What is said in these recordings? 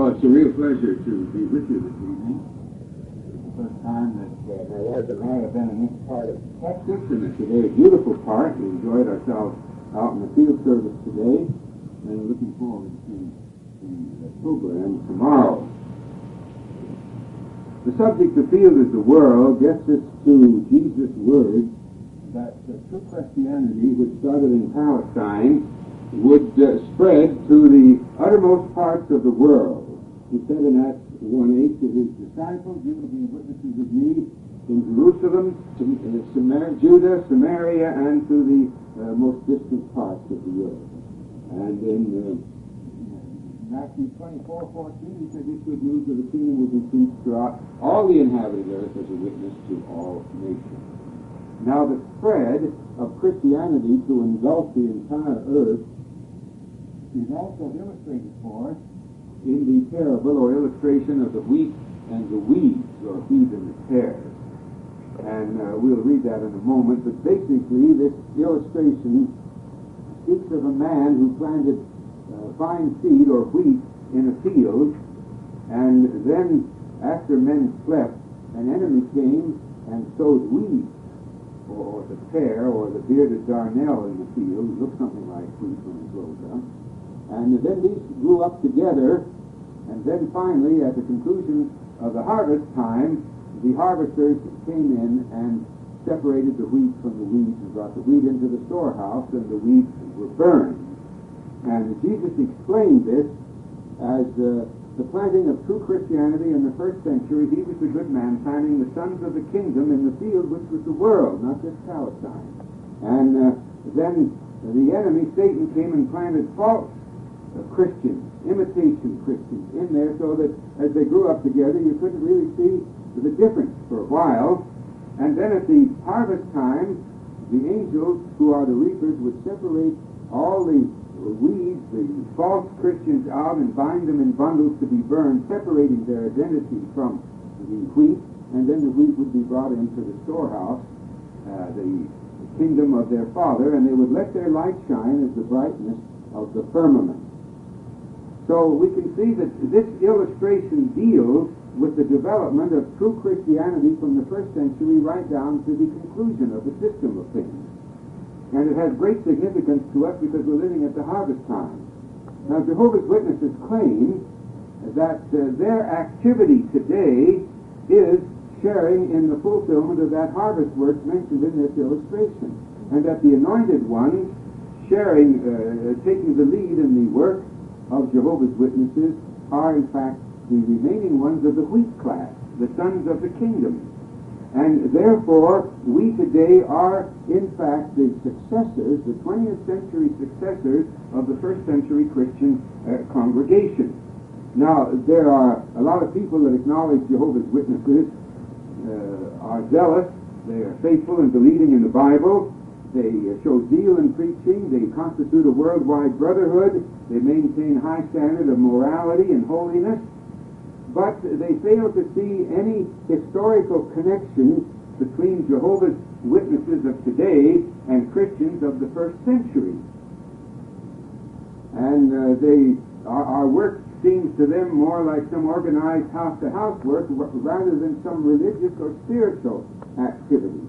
Well, it's a real pleasure to be with you this evening. It's the first time that uh, my wife and I have been in this part of Texas, and it's a very beautiful part. We enjoyed ourselves out in the field service today, and looking forward to the program tomorrow. The subject of field is the world gets us to Jesus' words that uh, true Christianity, which started in Palestine, would uh, spread to the uttermost parts of the world. He said in Acts 1.8 to his disciples, You will be witnesses of me in Jerusalem, uh, Judah, Samaria, and to the uh, most distant parts of the earth. And in uh, Matthew 24, 14, he said, This good news of the kingdom will be preached throughout all the inhabited earth as a witness to all nations. Now, the spread of Christianity to engulf the entire earth is also illustrated for us in the parable or illustration of the wheat and the weeds, or wheat and the tares. And uh, we'll read that in a moment, but basically this illustration speaks of a man who planted uh, fine seed or wheat in a field, and then after men slept, an enemy came and sowed weeds or the pear or the bearded darnel in the field. It looks something like wheat when it grows up. And then these grew up together, and then finally, at the conclusion of the harvest time, the harvesters came in and separated the wheat from the weeds and brought the wheat into the storehouse, and the weeds were burned. And Jesus explained this as uh, the planting of true Christianity in the first century. He was the good man planting the sons of the kingdom in the field, which was the world, not just Palestine. And uh, then the enemy, Satan, came and planted false Christians, imitation Christians, in there so that as they grew up together, you couldn't really see the difference for a while. And then at the harvest time, the angels, who are the reapers, would separate all the weeds, the false Christians out and bind them in bundles to be burned, separating their identity from the wheat, and then the wheat would be brought into the storehouse, uh, the kingdom of their Father, and they would let their light shine as the brightness of the firmament. So we can see that this illustration deals with the development of true Christianity from the first century right down to the conclusion of the system of things. And it has great significance to us because we're living at the harvest time. Now, Jehovah's Witnesses claim that uh, their activity today is sharing in the fulfillment of that harvest work mentioned in this illustration. And that the anointed ones sharing, uh, taking the lead in the work of Jehovah's Witnesses are in fact the remaining ones of the wheat class, the sons of the kingdom. And therefore, we today are, in fact, the successors, the 20th century successors of the first century Christian uh, congregation. Now, there are a lot of people that acknowledge Jehovah's Witnesses uh, are zealous, they are faithful in believing in the Bible, they uh, show zeal in preaching, they constitute a worldwide brotherhood, they maintain high standard of morality and holiness, but they fail to see any historical connection between Jehovah's Witnesses of today and Christians of the first century. And uh, they, our, our, work seems to them more like some organized house-to-house work rather than some religious or spiritual activity.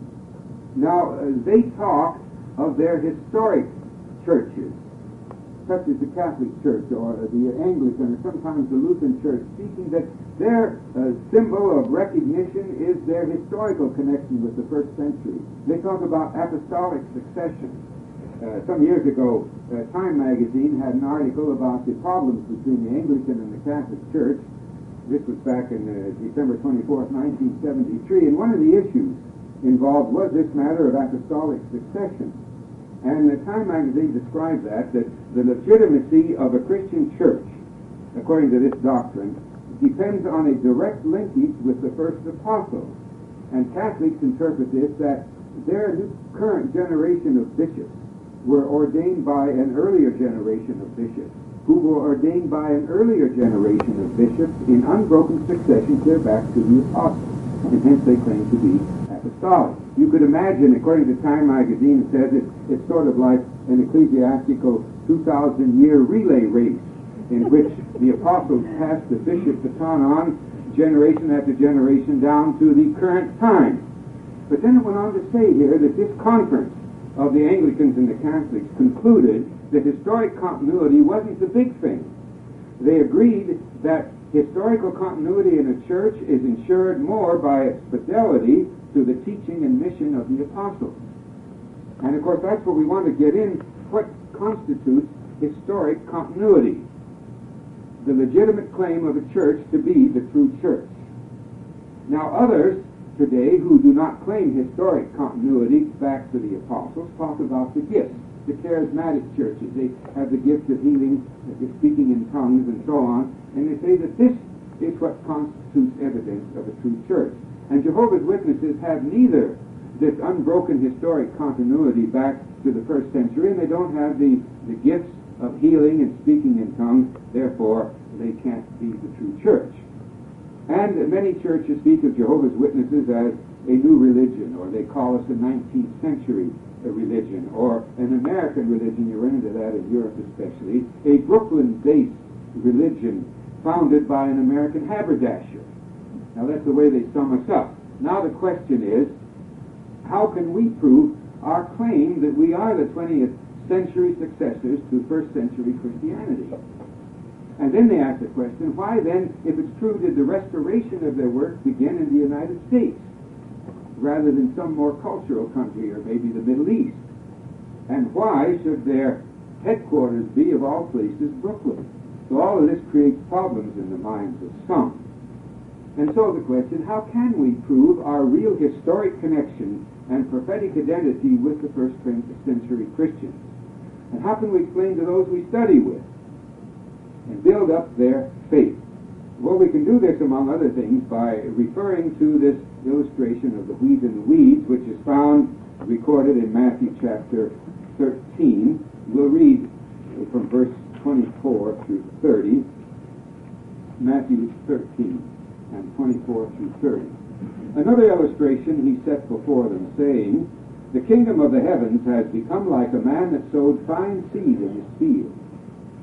Now, uh, they talk of their historic churches such as the Catholic Church or the Anglican or sometimes the Lutheran Church, speaking that their uh, symbol of recognition is their historical connection with the first century. They talk about apostolic succession. Uh, some years ago, uh, Time magazine had an article about the problems between the Anglican and the Catholic Church. This was back in uh, December 24, 1973, and one of the issues involved was this matter of apostolic succession. And the Time magazine described that, that the legitimacy of a Christian church, according to this doctrine, depends on a direct linkage with the first apostles. And Catholics interpret this that their current generation of bishops were ordained by an earlier generation of bishops, who were ordained by an earlier generation of bishops in unbroken succession clear back to the apostles. And hence they claim to be apostolic. You could imagine, according to Time magazine, says it, it's sort of like an ecclesiastical 2,000 year relay race. in which the apostles passed the bishop baton on generation after generation down to the current time. But then it went on to say here that this conference of the Anglicans and the Catholics concluded that historic continuity wasn't the big thing. They agreed that historical continuity in a church is ensured more by its fidelity to the teaching and mission of the apostles. And of course, that's what we want to get in. What constitutes historic continuity? The legitimate claim of a church to be the true church. Now, others today who do not claim historic continuity back to the apostles talk about the gifts. The charismatic churches, they have the gift of healing, the speaking in tongues, and so on, and they say that this is what constitutes evidence of a true church. And Jehovah's Witnesses have neither this unbroken historic continuity back to the first century, and they don't have the, the gifts of healing and speaking in tongues, therefore they can't be the true church. And many churches speak of Jehovah's Witnesses as a new religion, or they call us a 19th century religion, or an American religion, you run into that in Europe especially, a Brooklyn-based religion founded by an American haberdasher. Now that's the way they sum us up. Now the question is, how can we prove our claim that we are the 20th century successors to first century Christianity? And then they ask the question, why then, if it's true, did the restoration of their work begin in the United States rather than some more cultural country or maybe the Middle East? And why should their headquarters be, of all places, Brooklyn? So all of this creates problems in the minds of some. And so the question, how can we prove our real historic connection and prophetic identity with the first century Christians? And how can we explain to those we study with and build up their faith? Well, we can do this, among other things, by referring to this illustration of the wheat and the weeds, which is found recorded in Matthew chapter 13. We'll read from verse 24 through 30. Matthew 13 and 24 through 30. Another illustration he set before them, saying, The kingdom of the heavens has become like a man that sowed fine seed in his field.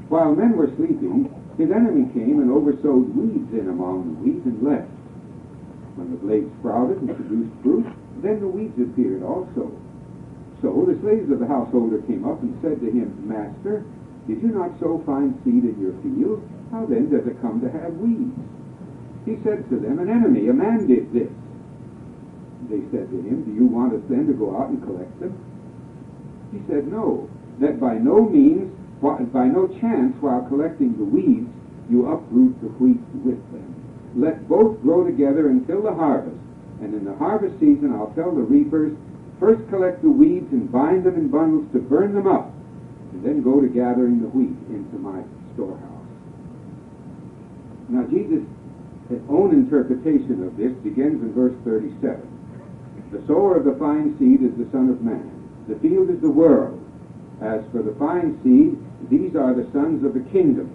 While men were sleeping, his enemy came and oversowed weeds in among the wheat and left. When the blade sprouted and produced fruit, then the weeds appeared also. So the slaves of the householder came up and said to him, Master, did you not sow fine seed in your field? How then does it come to have weeds? He said to them, An enemy, a man did this. They said to him, Do you want us then to go out and collect them? He said, No, that by no means, by no chance, while collecting the weeds, you uproot the wheat with them. Let both grow together until the harvest. And in the harvest season, I'll tell the reapers, first collect the weeds and bind them in bundles to burn them up, and then go to gathering the wheat into my storehouse. Now, Jesus his own interpretation of this begins in verse 37. The sower of the fine seed is the Son of Man. The field is the world. As for the fine seed, these are the sons of the kingdom.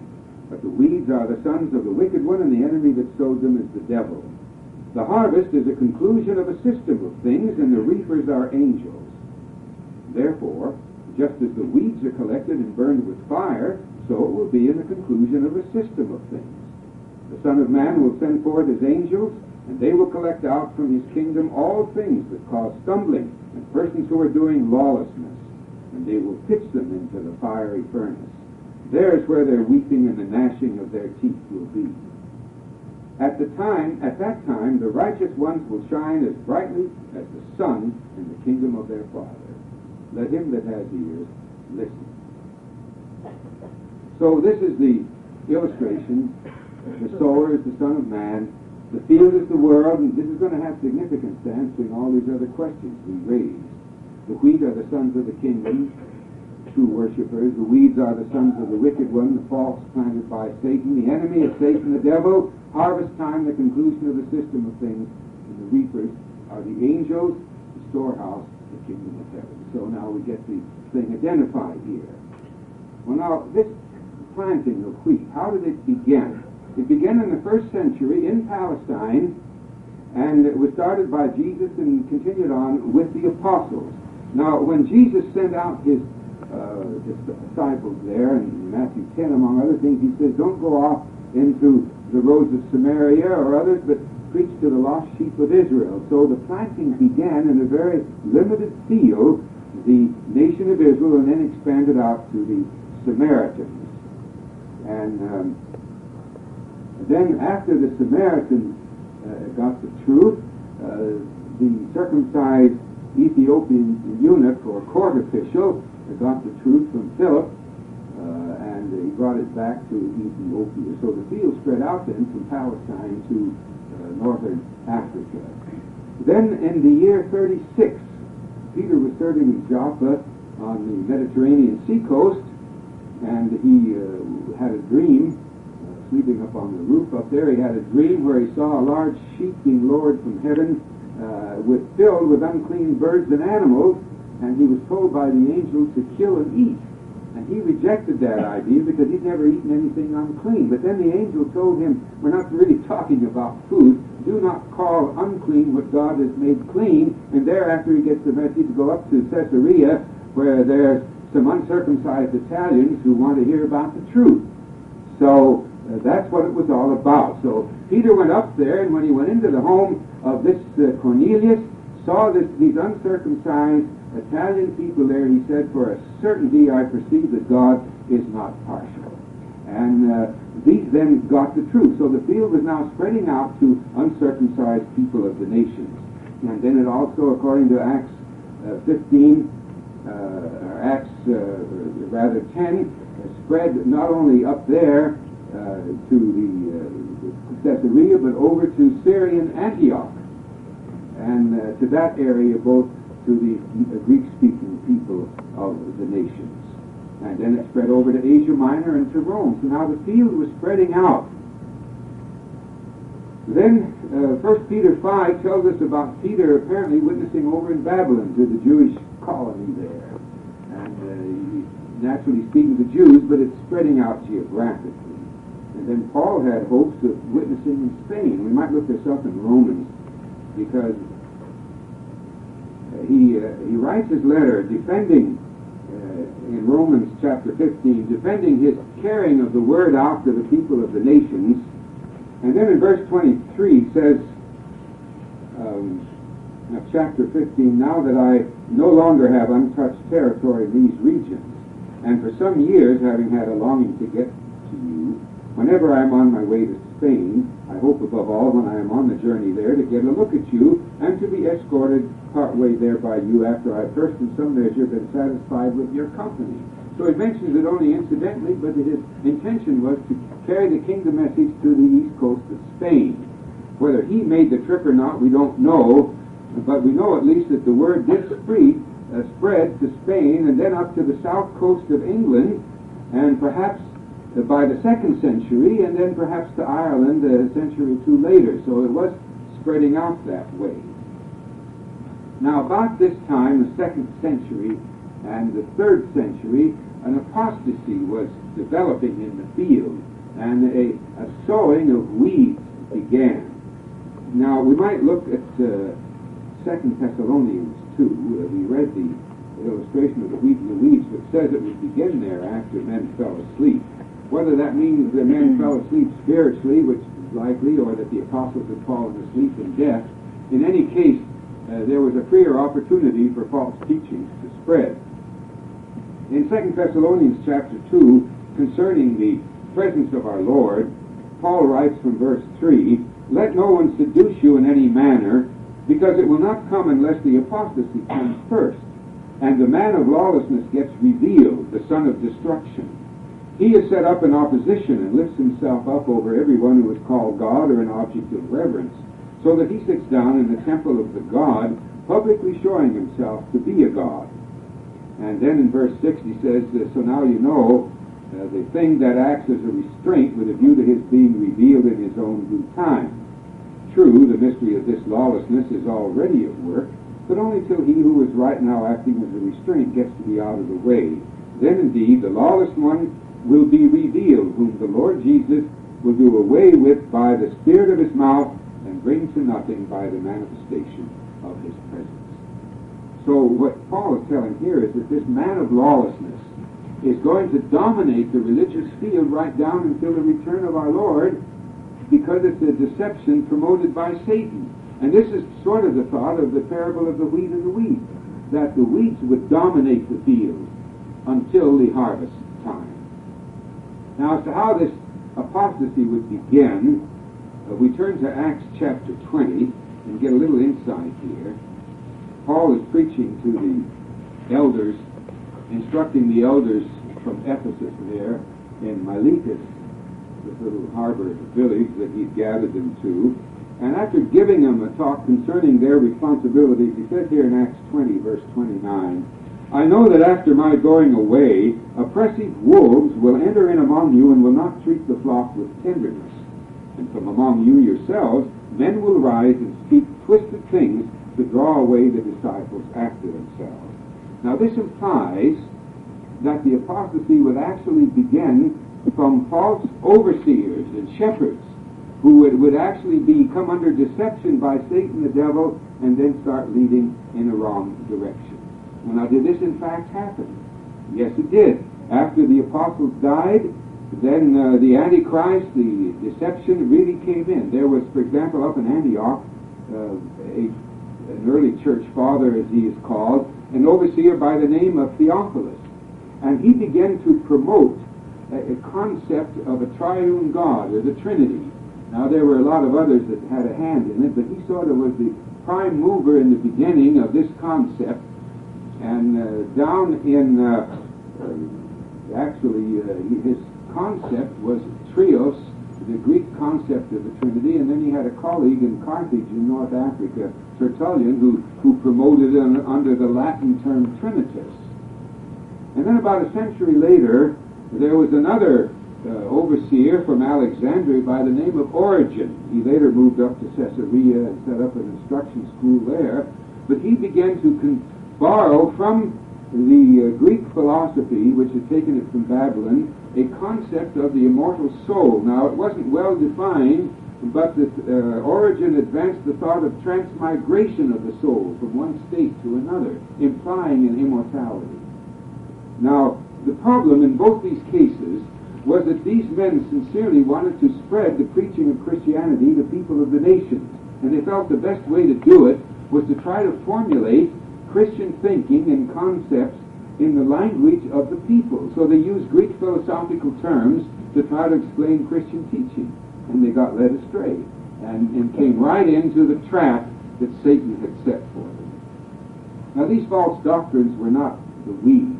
But the weeds are the sons of the wicked one, and the enemy that sowed them is the devil. The harvest is a conclusion of a system of things, and the reapers are angels. Therefore, just as the weeds are collected and burned with fire, so it will be in the conclusion of a system of things. The Son of Man will send forth his angels, and they will collect out from his kingdom all things that cause stumbling and persons who are doing lawlessness, and they will pitch them into the fiery furnace. There is where their weeping and the gnashing of their teeth will be. At the time, at that time, the righteous ones will shine as brightly as the sun in the kingdom of their Father. Let him that has ears listen. So this is the illustration the sower is the Son of Man. The field is the world, and this is going to have significance to answering all these other questions we raised. The wheat are the sons of the kingdom, true worshippers. The weeds are the sons of the wicked one, the false planted by Satan. The enemy is Satan, the devil. Harvest time, the conclusion of the system of things. And the reapers are the angels, the storehouse, the kingdom of heaven. So now we get the thing identified here. Well, now, this planting of wheat, how did it begin? It began in the first century in Palestine, and it was started by Jesus and continued on with the apostles. Now, when Jesus sent out his uh, disciples there in Matthew 10, among other things, he says, don't go off into the roads of Samaria or others, but preach to the lost sheep of Israel. So the planting began in a very limited field, the nation of Israel, and then expanded out to the Samaritans. And um, then after the Samaritans uh, got the truth, uh, the circumcised Ethiopian eunuch or court official got the truth from Philip, uh, and he brought it back to Ethiopia. So the field spread out then from Palestine to northern Africa. Then in the year 36, Peter was serving in Joppa on the Mediterranean sea coast, and he uh, had a dream, sleeping up on the roof up there. He had a dream where he saw a large sheep being lowered from heaven, uh, with filled with unclean birds and animals, and he was told by the angel to kill and eat. And he rejected that idea because he'd never eaten anything unclean. But then the angel told him, we're not really talking about food. Do not call unclean what God has made clean. And thereafter he gets the message to go up to Caesarea where there's some uncircumcised Italians who want to hear about the truth. So uh, that's what it was all about. So Peter went up there, and when he went into the home of this uh, Cornelius, saw this, these uncircumcised Italian people there, he said, for a certainty I perceive that God is not partial. And uh, these then got the truth. So the field was now spreading out to uncircumcised people of the nations. And then it also, according to Acts uh, 15, uh, Acts uh, rather 10, spread not only up there to the uh, Caesarea, but over to Syrian Antioch. And to that area, both to the Greek-speaking people of the nations. And then it spread over to Asia Minor and to Rome. So now the field was spreading out. Then uh, 1 Peter 5 tells us about Peter apparently witnessing over in Babylon to the Jewish colony there. And uh, naturally speaking to Jews, but it's spreading out geographically. Then Paul had hopes of witnessing in Spain. We might look this up in Romans because he, uh, he writes his letter defending, uh, in Romans chapter 15, defending his carrying of the word out to the people of the nations. And then in verse 23 says, um, chapter 15, now that I no longer have untouched territory in these regions, and for some years having had a longing to get to you, whenever I am on my way to Spain, I hope above all when I am on the journey there to get a look at you and to be escorted partway there by you after I first in some measure been satisfied with your company. So it mentions it only incidentally, but his intention was to carry the kingdom message to the east coast of Spain. Whether he made the trip or not, we don't know, but we know at least that the word did spread, uh, spread to Spain and then up to the south coast of England and perhaps by the second century, and then perhaps to Ireland a century or two later. So it was spreading out that way. Now, about this time, the second century and the third century, an apostasy was developing in the field, and a, a sowing of weeds began. Now, we might look at uh, Second Thessalonians 2. Uh, we read the illustration of the wheat and the weeds, but says it would begin there after men fell asleep. Whether that means the men fell asleep spiritually, which is likely, or that the apostles had fallen asleep in death, in any case, uh, there was a freer opportunity for false teachings to spread. In 2 Thessalonians chapter 2, concerning the presence of our Lord, Paul writes from verse 3, Let no one seduce you in any manner, because it will not come unless the apostasy comes first, and the man of lawlessness gets revealed, the son of destruction he is set up in opposition and lifts himself up over everyone who is called God or an object of reverence, so that he sits down in the temple of the God, publicly showing himself to be a God. And then in verse 6 he says, So now you know uh, the thing that acts as a restraint with a view to his being revealed in his own due time. True, the mystery of this lawlessness is already at work, but only till he who is right now acting as a restraint gets to be out of the way. Then indeed the lawless one will be revealed, whom the Lord Jesus will do away with by the spirit of his mouth and bring to nothing by the manifestation of his presence. So what Paul is telling here is that this man of lawlessness is going to dominate the religious field right down until the return of our Lord because it's a deception promoted by Satan. And this is sort of the thought of the parable of the wheat and the wheat, that the weeds would dominate the field until the harvest. Now, as to how this apostasy would begin, uh, we turn to Acts chapter 20 and get a little insight here. Paul is preaching to the elders, instructing the elders from Ephesus there in Miletus, this little harbor village that he'd gathered them to. And after giving them a talk concerning their responsibilities, he says here in Acts 20, verse 29, I know that after my going away, oppressive wolves will enter in among you and will not treat the flock with tenderness. And from among you yourselves, men will rise and speak twisted things to draw away the disciples after themselves. Now this implies that the apostasy would actually begin from false overseers and shepherds who would, would actually be come under deception by Satan the devil and then start leading in a wrong direction. Now, did this in fact happen? Yes, it did. After the apostles died, then uh, the Antichrist, the deception really came in. There was, for example, up in Antioch, uh, a, an early church father, as he is called, an overseer by the name of Theophilus. And he began to promote a, a concept of a triune God, or the Trinity. Now, there were a lot of others that had a hand in it, but he sort of was the prime mover in the beginning of this concept. And uh, down in, uh, uh, actually, uh, his concept was trias, the Greek concept of the Trinity, and then he had a colleague in Carthage in North Africa, Tertullian, who, who promoted it under the Latin term Trinitas. And then about a century later, there was another uh, overseer from Alexandria by the name of Origen. He later moved up to Caesarea and set up an instruction school there. But he began to con- borrow from the uh, Greek philosophy, which had taken it from Babylon, a concept of the immortal soul. Now, it wasn't well defined, but the, uh, Origen advanced the thought of transmigration of the soul from one state to another, implying an immortality. Now, the problem in both these cases was that these men sincerely wanted to spread the preaching of Christianity to people of the nations. And they felt the best way to do it was to try to formulate Christian thinking and concepts in the language of the people. So they used Greek philosophical terms to try to explain Christian teaching. And they got led astray and, and came right into the trap that Satan had set for them. Now, these false doctrines were not the weeds.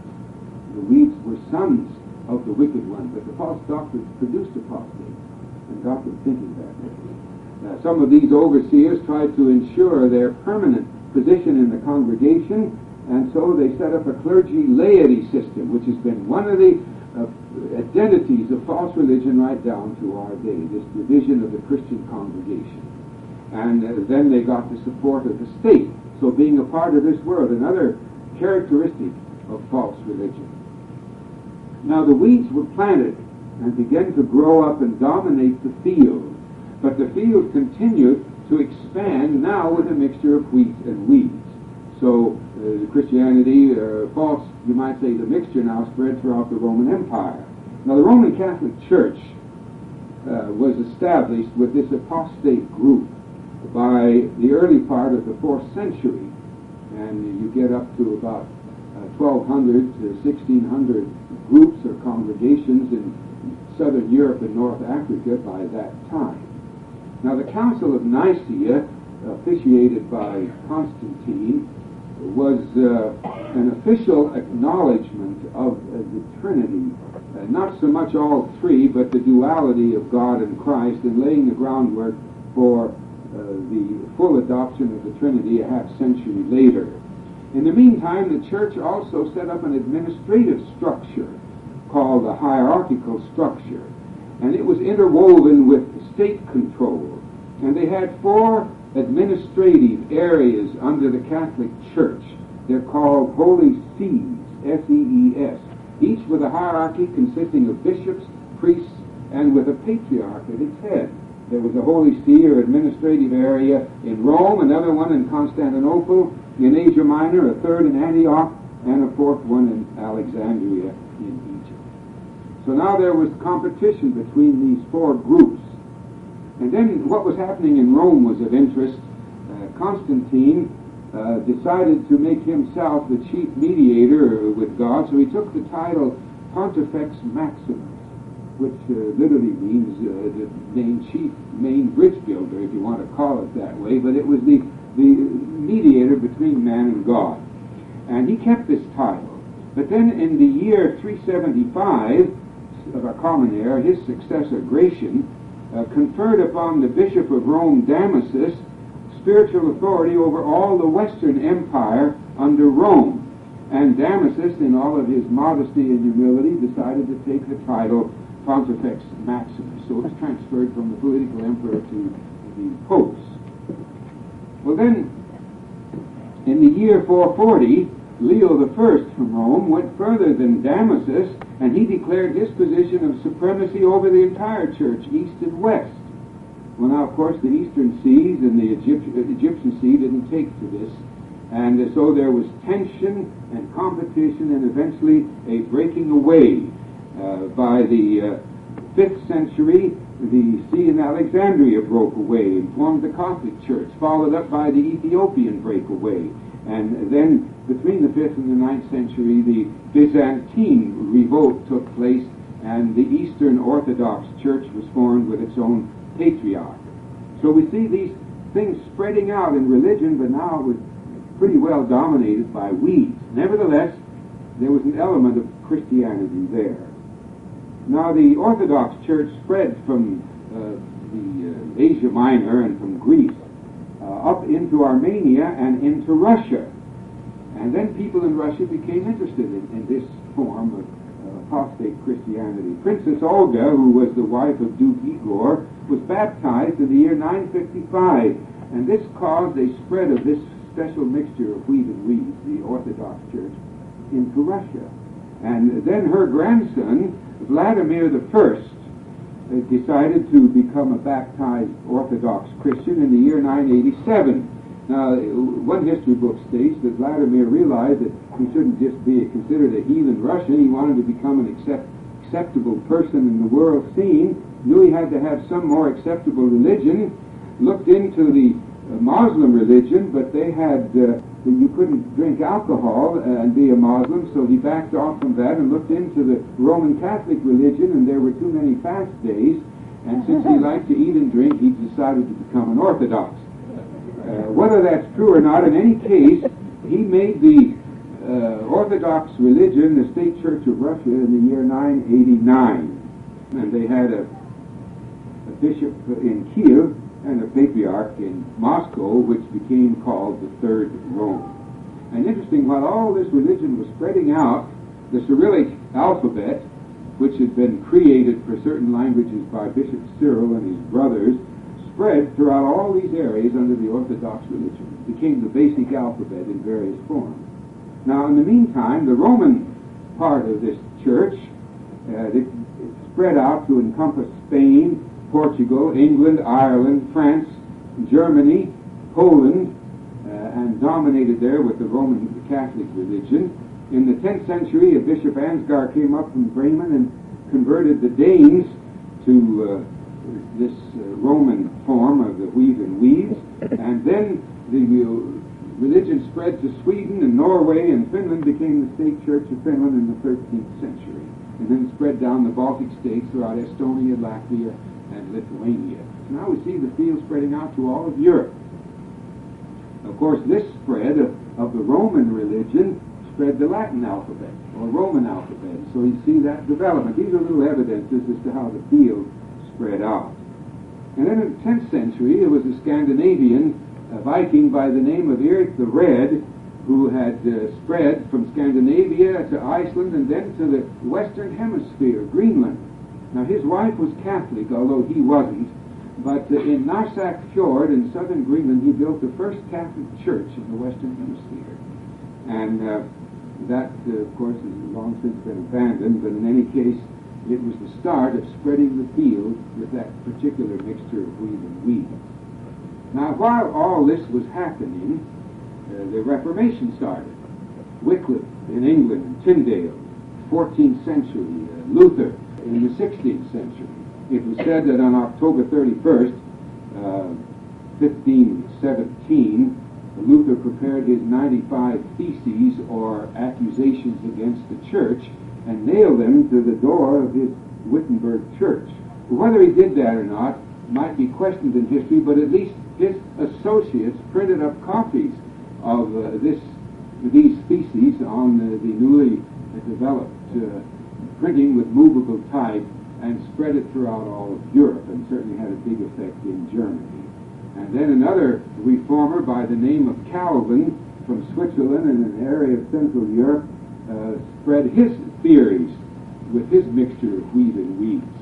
The weeds were sons of the wicked one. But the false doctrines produced apostates and them thinking that way. Now, some of these overseers tried to ensure their permanent position in the congregation, and so they set up a clergy laity system, which has been one of the uh, identities of false religion right down to our day, this division of the Christian congregation. And uh, then they got the support of the state. So being a part of this world, another characteristic of false religion. Now the weeds were planted and began to grow up and dominate the field. But the field continued to expand now with a mixture of wheat and weeds. So uh, Christianity, uh, false, you might say, the mixture now spread throughout the Roman Empire. Now the Roman Catholic Church uh, was established with this apostate group by the early part of the fourth century, and you get up to about 1200 to 1600 groups or congregations in southern Europe and North Africa by that time. Now, the Council of Nicaea, officiated by Constantine, was uh, an official acknowledgement of uh, the Trinity, uh, not so much all three, but the duality of God and Christ, and laying the groundwork for uh, the full adoption of the Trinity a half century later. In the meantime, the church also set up an administrative structure called the hierarchical structure, and it was interwoven with state control. And they had four administrative areas under the Catholic Church. They're called holy sees, S-E-E-S, each with a hierarchy consisting of bishops, priests, and with a patriarch at its head. There was a holy see or administrative area in Rome, another one in Constantinople, in Asia Minor, a third in Antioch, and a fourth one in Alexandria. So now there was competition between these four groups. And then what was happening in Rome was of interest. Uh, Constantine uh, decided to make himself the chief mediator with God, so he took the title Pontifex Maximus, which uh, literally means uh, the main chief, main bridge builder, if you want to call it that way. But it was the the mediator between man and God, and he kept this title. But then in the year 375 of our common era, his successor Gratian uh, conferred upon the Bishop of Rome, Damasus, spiritual authority over all the Western Empire under Rome. And Damasus, in all of his modesty and humility, decided to take the title Pontifex Maximus. So it was transferred from the political emperor to the popes. Well, then, in the year 440, Leo I from Rome went further than Damasus, and he declared his position of supremacy over the entire church, east and west. Well, now, of course, the eastern sees and the Egyptian see didn't take to this, and so there was tension and competition, and eventually a breaking away. Uh, by the uh, 5th century, the see in Alexandria broke away and formed the Coptic Church, followed up by the Ethiopian breakaway. And then between the 5th and the 9th century, the Byzantine revolt took place, and the Eastern Orthodox Church was formed with its own patriarch. So we see these things spreading out in religion, but now it was pretty well dominated by weeds. Nevertheless, there was an element of Christianity there. Now, the Orthodox Church spread from uh, the uh, Asia Minor and from Greece uh, up into Armenia and into Russia. And then people in Russia became interested in, in this form of uh, apostate Christianity. Princess Olga, who was the wife of Duke Igor, was baptized in the year 955, and this caused a spread of this special mixture of wheat and weeds, the Orthodox Church, into Russia. And then her grandson, Vladimir I uh, decided to become a baptized Orthodox Christian in the year 987. Now, one history book states that Vladimir realized that he shouldn't just be considered a heathen Russian. He wanted to become an accept, acceptable person in the world scene, knew he had to have some more acceptable religion, looked into the uh, Muslim religion, but they had uh, you couldn't drink alcohol and be a Muslim, so he backed off from that and looked into the Roman Catholic religion, and there were too many fast days. And since he liked to eat and drink, he decided to become an Orthodox. Uh, whether that's true or not, in any case, he made the uh, Orthodox religion the state church of Russia in the year 989. And they had a, a bishop in Kiev and a patriarch in Moscow, which became called the Third Rome. And interesting, while all this religion was spreading out, the Cyrillic alphabet, which had been created for certain languages by Bishop Cyril and his brothers, spread throughout all these areas under the Orthodox religion. It became the basic alphabet in various forms. Now, in the meantime, the Roman part of this church, uh, it, it spread out to encompass Spain, Portugal, England, Ireland, France, Germany, Poland, uh, and dominated there with the Roman Catholic religion. In the 10th century, a Bishop Ansgar came up from Bremen and converted the Danes to uh, this uh, Roman form of the wheat and weeds, and then the uh, religion spread to Sweden and Norway, and Finland became the state church of Finland in the 13th century, and then spread down the Baltic states throughout Estonia, Latvia, and Lithuania. Now we see the field spreading out to all of Europe. Of course, this spread of, of the Roman religion spread the Latin alphabet, or Roman alphabet. So you see that development. These are little evidences as to how the field spread out. And then in the 10th century, there was a Scandinavian a Viking by the name of Eric the Red, who had uh, spread from Scandinavia to Iceland and then to the Western Hemisphere, Greenland. Now, his wife was Catholic, although he wasn't. But uh, in Narsaq Fjord in southern Greenland, he built the first Catholic church in the Western Hemisphere. And uh, that, uh, of course, has long since been abandoned, but in any case, it was the start of spreading the field with that particular mixture of wheat and wheat. Now, while all this was happening, uh, the Reformation started. Wycliffe in England, and Tyndale, 14th century, uh, Luther in the 16th century. It was said that on October 31st, uh, 1517, Luther prepared his 95 theses or accusations against the church and nailed them to the door of his Wittenberg church. Whether he did that or not might be questioned in history, but at least his associates printed up copies of uh, this these theses on the, the newly developed uh, printing with movable type and spread it throughout all of Europe and certainly had a big effect in Germany. And then another reformer by the name of Calvin from Switzerland in an area of Central Europe uh, spread his theories with his mixture of wheat and weeds.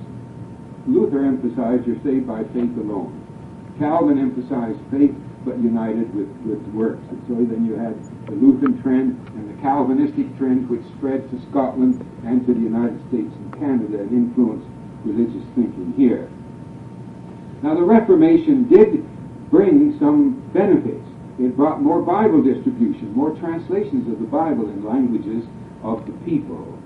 Luther emphasized you're saved by faith alone. Calvin emphasized faith but united with, with works. And so then you had the Lutheran trend and the Calvinistic trend which spread to Scotland and to the United States and Canada and influenced religious thinking here. Now the Reformation did bring some benefits. It brought more Bible distribution, more translations of the Bible in languages of the people.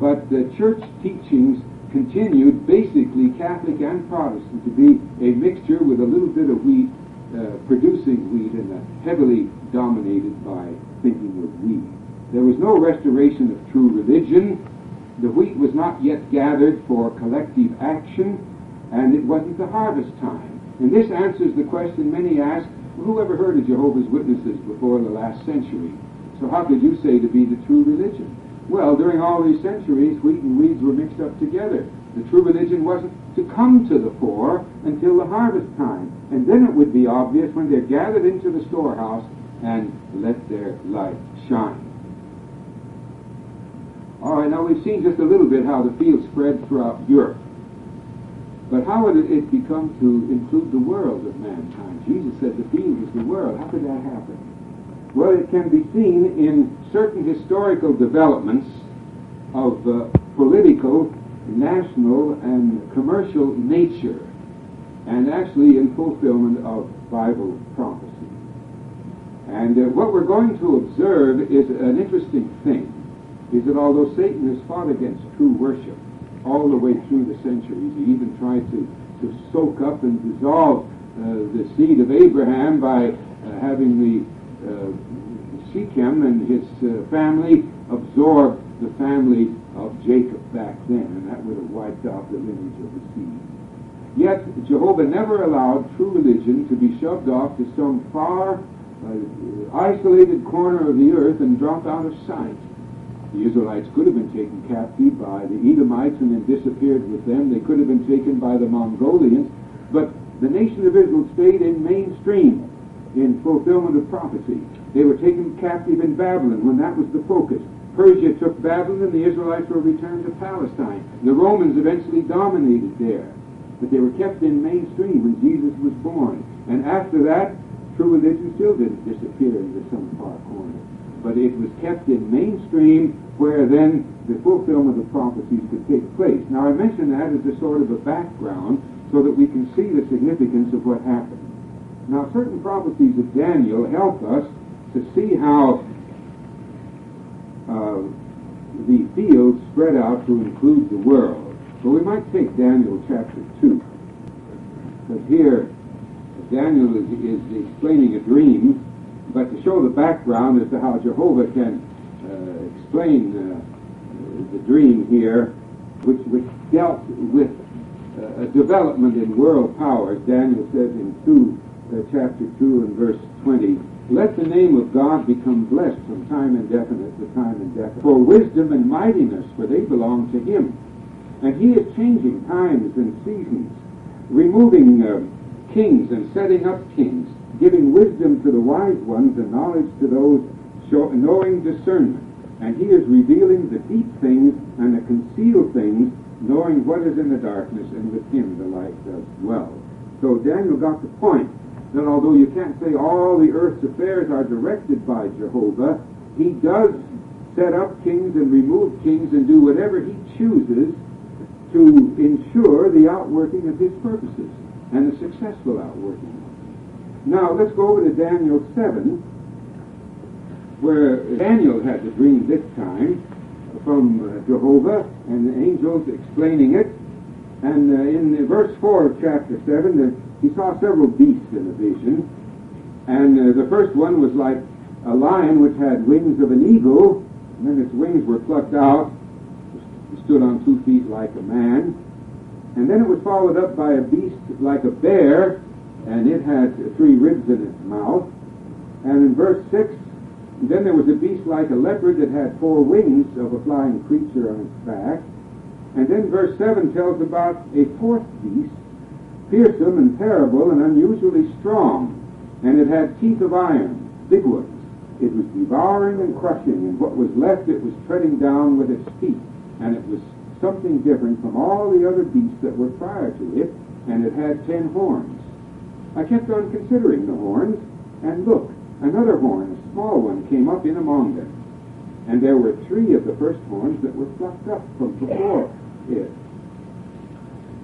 But the church teachings continued, basically Catholic and Protestant, to be a mixture with a little bit of wheat, uh, producing wheat, and uh, heavily dominated by thinking of wheat. There was no restoration of true religion. The wheat was not yet gathered for collective action, and it wasn't the harvest time. And this answers the question many ask, who ever heard of Jehovah's Witnesses before the last century? So how could you say to be the true religion? Well, during all these centuries, wheat and weeds were mixed up together. The true religion wasn't to come to the fore until the harvest time. And then it would be obvious when they're gathered into the storehouse and let their light shine. All right, now we've seen just a little bit how the field spread throughout Europe. But how would it become to include the world of mankind? Jesus said the field is the world. How could that happen? Well, it can be seen in certain historical developments of uh, political, national, and commercial nature, and actually in fulfillment of Bible prophecy. And uh, what we're going to observe is an interesting thing, is that although Satan has fought against true worship, all the way through the centuries. He even tried to, to soak up and dissolve uh, the seed of Abraham by uh, having the Shechem and his uh, family absorbed the family of Jacob back then, and that would have wiped out the lineage of the seed. Yet Jehovah never allowed true religion to be shoved off to some far uh, isolated corner of the earth and dropped out of sight. The Israelites could have been taken captive by the Edomites and then disappeared with them. They could have been taken by the Mongolians. But the nation of Israel stayed in mainstream in fulfillment of prophecy. They were taken captive in Babylon when that was the focus. Persia took Babylon and the Israelites were returned to Palestine. The Romans eventually dominated there. But they were kept in mainstream when Jesus was born. And after that, true religion still didn't disappear into some far corner but it was kept in mainstream where then the fulfillment of prophecies could take place. Now I mention that as a sort of a background so that we can see the significance of what happened. Now certain prophecies of Daniel help us to see how uh, the field spread out to include the world. So we might take Daniel chapter 2. Because here Daniel is, is explaining a dream but to show the background as to how Jehovah can uh, explain uh, the dream here, which, which dealt with uh, a development in world powers, Daniel says in 2, uh, chapter 2 and verse 20, let the name of God become blessed from time indefinite to time indefinite. For wisdom and mightiness, for they belong to him. And he is changing times and seasons, removing uh, kings and setting up kings, giving wisdom to the wise ones and knowledge to those show, knowing discernment. And he is revealing the deep things and the concealed things, knowing what is in the darkness, and with him the light does dwell. So Daniel got the point that although you can't say all the earth's affairs are directed by Jehovah, he does set up kings and remove kings and do whatever he chooses to ensure the outworking of his purposes and the successful outworking now let's go over to Daniel 7 where Daniel had the dream this time from uh, Jehovah and the angels explaining it. And uh, in verse 4 of chapter 7, uh, he saw several beasts in a vision. And uh, the first one was like a lion which had wings of an eagle, and then its wings were plucked out. It stood on two feet like a man. And then it was followed up by a beast like a bear, and it had three ribs in its mouth. And in verse 6, then there was a beast like a leopard that had four wings of a flying creature on its back. And then verse 7 tells about a fourth beast, fearsome and terrible and unusually strong. And it had teeth of iron, big ones. It was devouring and crushing, and what was left it was treading down with its feet. And it was something different from all the other beasts that were prior to it, and it had ten horns. I kept on considering the horns, and look, another horn, a small one, came up in among them. And there were three of the first horns that were plucked up from before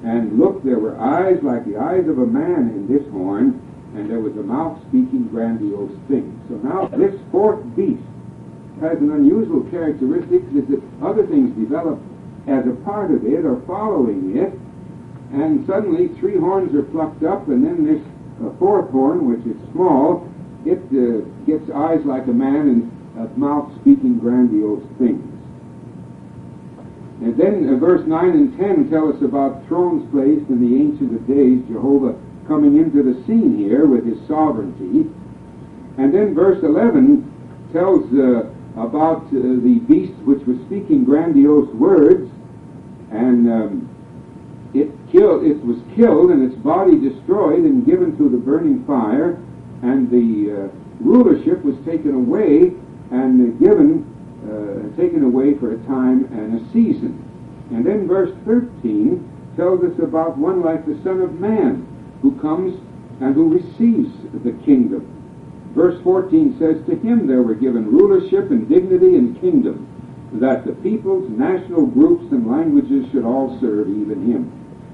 And look, there were eyes like the eyes of a man in this horn, and there was a mouth speaking grandiose things. So now this fourth beast has an unusual characteristic is that other things develop as a part of it or following it, and suddenly three horns are plucked up, and then this uh, fourth horn, which is small, it uh, gets eyes like a man and a mouth speaking grandiose things. And then uh, verse 9 and 10 tell us about thrones placed in the Ancient of Days, Jehovah coming into the scene here with his sovereignty. And then verse 11 tells uh, about uh, the beast which was speaking grandiose words, and um, it killed. It was killed, and its body destroyed and given to the burning fire, and the uh, rulership was taken away and given, uh, taken away for a time and a season. And then verse 13 tells us about one like the Son of Man, who comes and who receives the kingdom. Verse 14 says, To him there were given rulership and dignity and kingdom, that the peoples, national groups, and languages should all serve even him.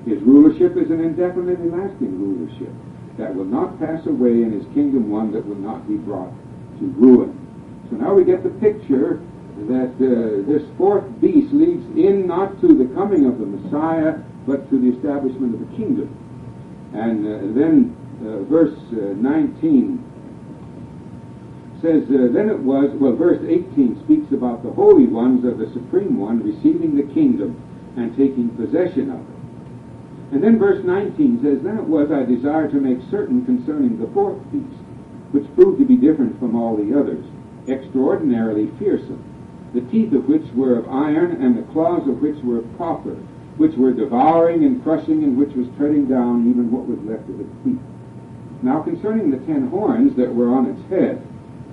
His rulership is an indefinite and lasting rulership that will not pass away, and his kingdom one that will not be brought to ruin. So now we get the picture that uh, this fourth beast leads in not to the coming of the Messiah, but to the establishment of the kingdom. And uh, then uh, verse uh, 19 says, uh, Then it was, well, verse 18 speaks about the holy ones of the Supreme One receiving the kingdom and taking possession of it. And then verse 19 says, Then it was I desired to make certain concerning the fourth beast, which proved to be different from all the others, extraordinarily fearsome, the teeth of which were of iron, and the claws of which were of copper, which were devouring and crushing, and which was treading down even what was left of its feet. Now concerning the ten horns that were on its head,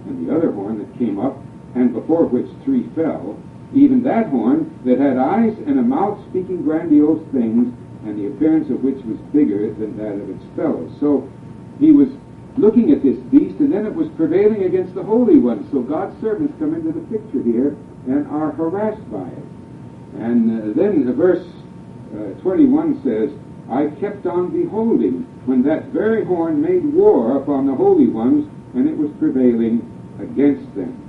and the other horn that came up, and before which three fell, even that horn that had eyes and a mouth speaking grandiose things, and the appearance of which was bigger than that of its fellows. So he was looking at this beast, and then it was prevailing against the Holy One. So God's servants come into the picture here and are harassed by it. And uh, then verse uh, 21 says, I kept on beholding when that very horn made war upon the holy ones, and it was prevailing against them.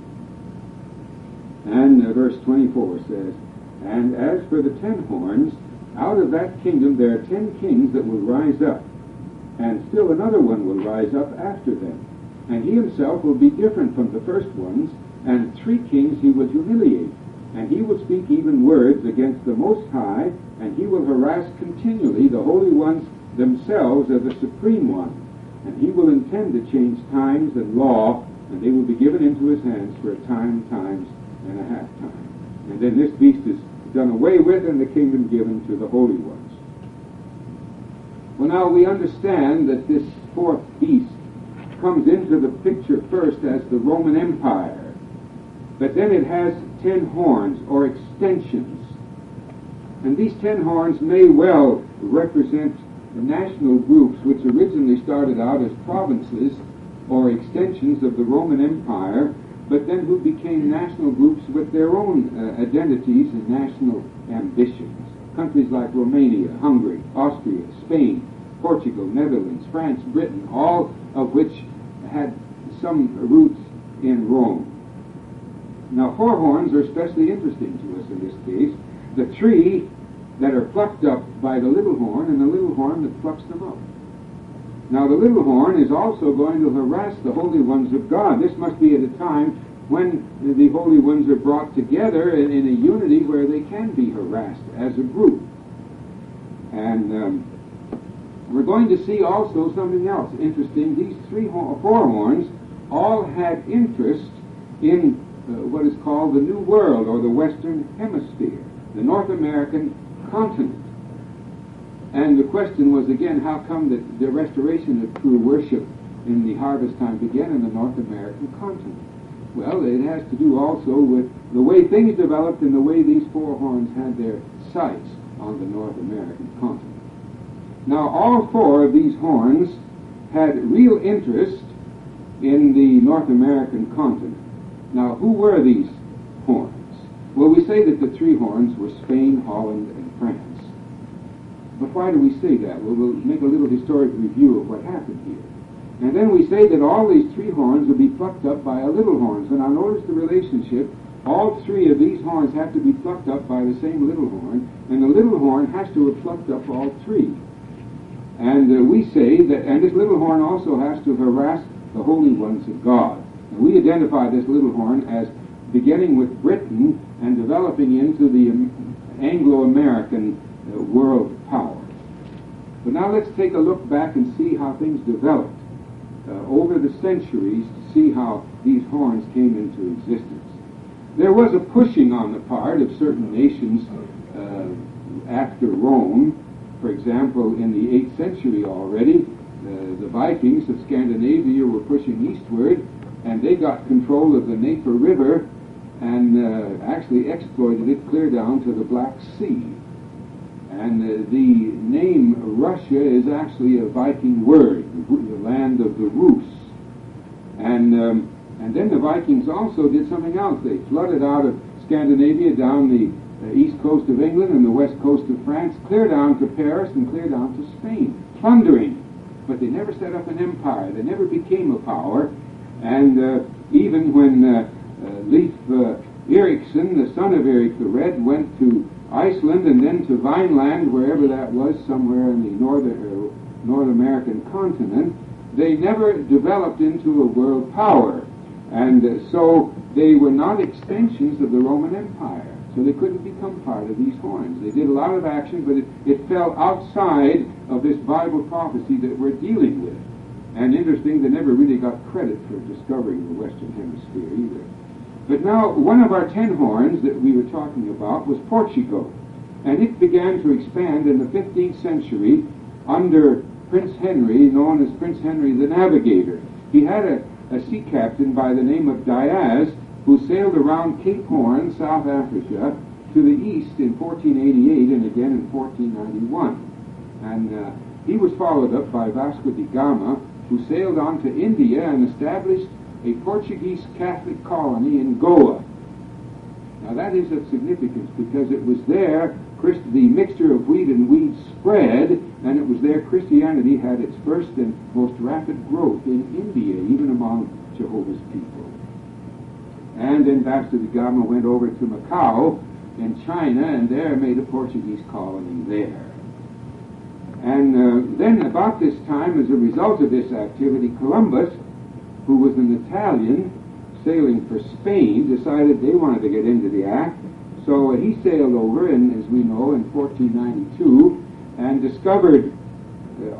And uh, verse 24 says, And as for the ten horns, out of that kingdom there are ten kings that will rise up, and still another one will rise up after them. And he himself will be different from the first ones, and three kings he will humiliate. And he will speak even words against the Most High, and he will harass continually the holy ones themselves of the Supreme One. And he will intend to change times and law, and they will be given into his hands for a time, times, and a half time. And then this beast is done away with, and the kingdom given to the holy ones. Well, now we understand that this fourth beast comes into the picture first as the Roman Empire, but then it has ten horns or extensions. And these ten horns may well represent the national groups which originally started out as provinces or extensions of the Roman Empire, but then who became national groups with their own uh, identities and national ambitions. Countries like Romania, Hungary, Austria, Spain, Portugal, Netherlands, France, Britain, all of which had some roots in Rome. Now, four horns are especially interesting to us in this case. The three that are plucked up by the little horn and the little horn that plucks them up. Now, the little horn is also going to harass the holy ones of God. This must be at a time when the holy ones are brought together in, in a unity where they can be harassed as a group. And um, we're going to see also something else interesting. These three four horns all had interest in uh, what is called the New World or the Western Hemisphere, the North American continent. And the question was again, how come that the restoration of true worship in the harvest time began in the North American continent? Well, it has to do also with the way things developed and the way these four horns had their sights on the North American continent. Now, all four of these horns had real interest in the North American continent. Now, who were these horns? Well, we say that the three horns were Spain, Holland, and France. But why do we say that? Well, we'll make a little historic review of what happened here. And then we say that all these three horns will be plucked up by a little horn. So now notice the relationship. All three of these horns have to be plucked up by the same little horn, and the little horn has to have plucked up all three. And uh, we say that, and this little horn also has to harass the holy ones of God. And we identify this little horn as beginning with Britain and developing into the Anglo-American uh, world power. But now let's take a look back and see how things developed uh, over the centuries to see how these horns came into existence. There was a pushing on the part of certain nations uh, after Rome. For example, in the 8th century already, uh, the Vikings of Scandinavia were pushing eastward and they got control of the Dnieper River and uh, actually exploited it clear down to the Black Sea. And uh, the name Russia is actually a Viking word, the land of the Rus. And, um, and then the Vikings also did something else. They flooded out of Scandinavia down the uh, east coast of England and the west coast of France, clear down to Paris and clear down to Spain, plundering. But they never set up an empire. They never became a power. And uh, even when uh, uh, Leif Erikson, the son of Eric the Red, went to Iceland and then to Vineland, wherever that was, somewhere in the northern North American continent, they never developed into a world power. And uh, so they were not extensions of the Roman Empire. So they couldn't become part of these horns. They did a lot of action, but it, it fell outside of this Bible prophecy that we're dealing with. And interesting, they never really got credit for discovering the Western Hemisphere either. But now, one of our ten horns that we were talking about was Portugal. And it began to expand in the 15th century under Prince Henry, known as Prince Henry the Navigator. He had a, a sea captain by the name of Diaz who sailed around Cape Horn, South Africa, to the east in 1488 and again in 1491. And uh, he was followed up by Vasco da Gama, who sailed on to India and established a Portuguese Catholic colony in Goa. Now that is of significance because it was there Christ, the mixture of wheat and weed spread, and it was there Christianity had its first and most rapid growth in India, even among Jehovah's people. And da Gama went over to Macau in China and there made a Portuguese colony there. And uh, then about this time, as a result of this activity, Columbus, who was an Italian sailing for Spain, decided they wanted to get into the act. So uh, he sailed over, and as we know, in 1492, and discovered uh,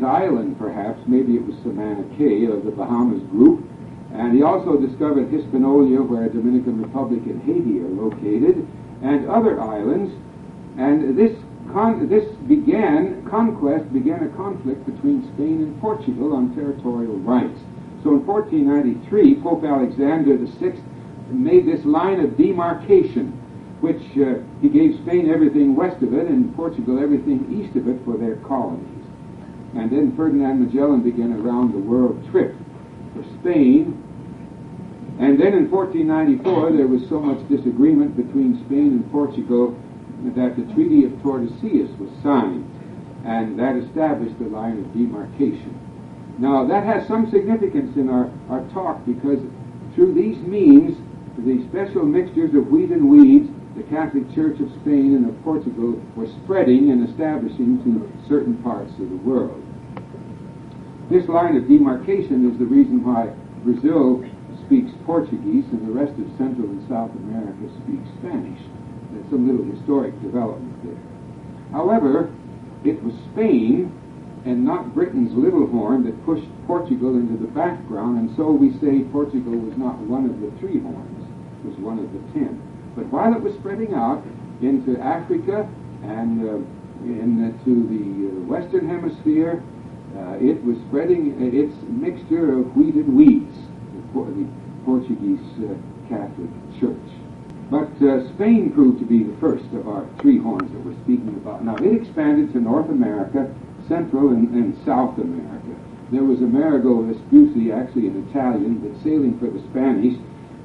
Island, perhaps, maybe it was Samana Cay of the Bahamas group, and he also discovered Hispaniola, where Dominican Republic and Haiti are located, and other islands. And this con- this began, conquest began a conflict between Spain and Portugal on territorial rights. So in 1493, Pope Alexander VI made this line of demarcation, which uh, he gave Spain everything west of it and Portugal everything east of it for their colonies. And then Ferdinand Magellan began a round the world trip for Spain. And then in 1494, there was so much disagreement between Spain and Portugal that the Treaty of Tordesillas was signed, and that established the line of demarcation. Now, that has some significance in our, our talk because through these means, the special mixtures of wheat and weeds the Catholic Church of Spain and of Portugal were spreading and establishing to certain parts of the world. This line of demarcation is the reason why Brazil speaks Portuguese and the rest of Central and South America speaks Spanish. There's some little historic development there. However, it was Spain and not Britain's little horn that pushed Portugal into the background, and so we say Portugal was not one of the three horns, it was one of the ten. But while it was spreading out into Africa and uh, into the uh, Western Hemisphere, uh, it was spreading its mixture of wheat and weeds, the Portuguese uh, Catholic Church. But uh, Spain proved to be the first of our three horns that we're speaking about. Now, it expanded to North America, Central and, and South America. There was Amerigo Vespucci, actually an Italian, but sailing for the Spanish,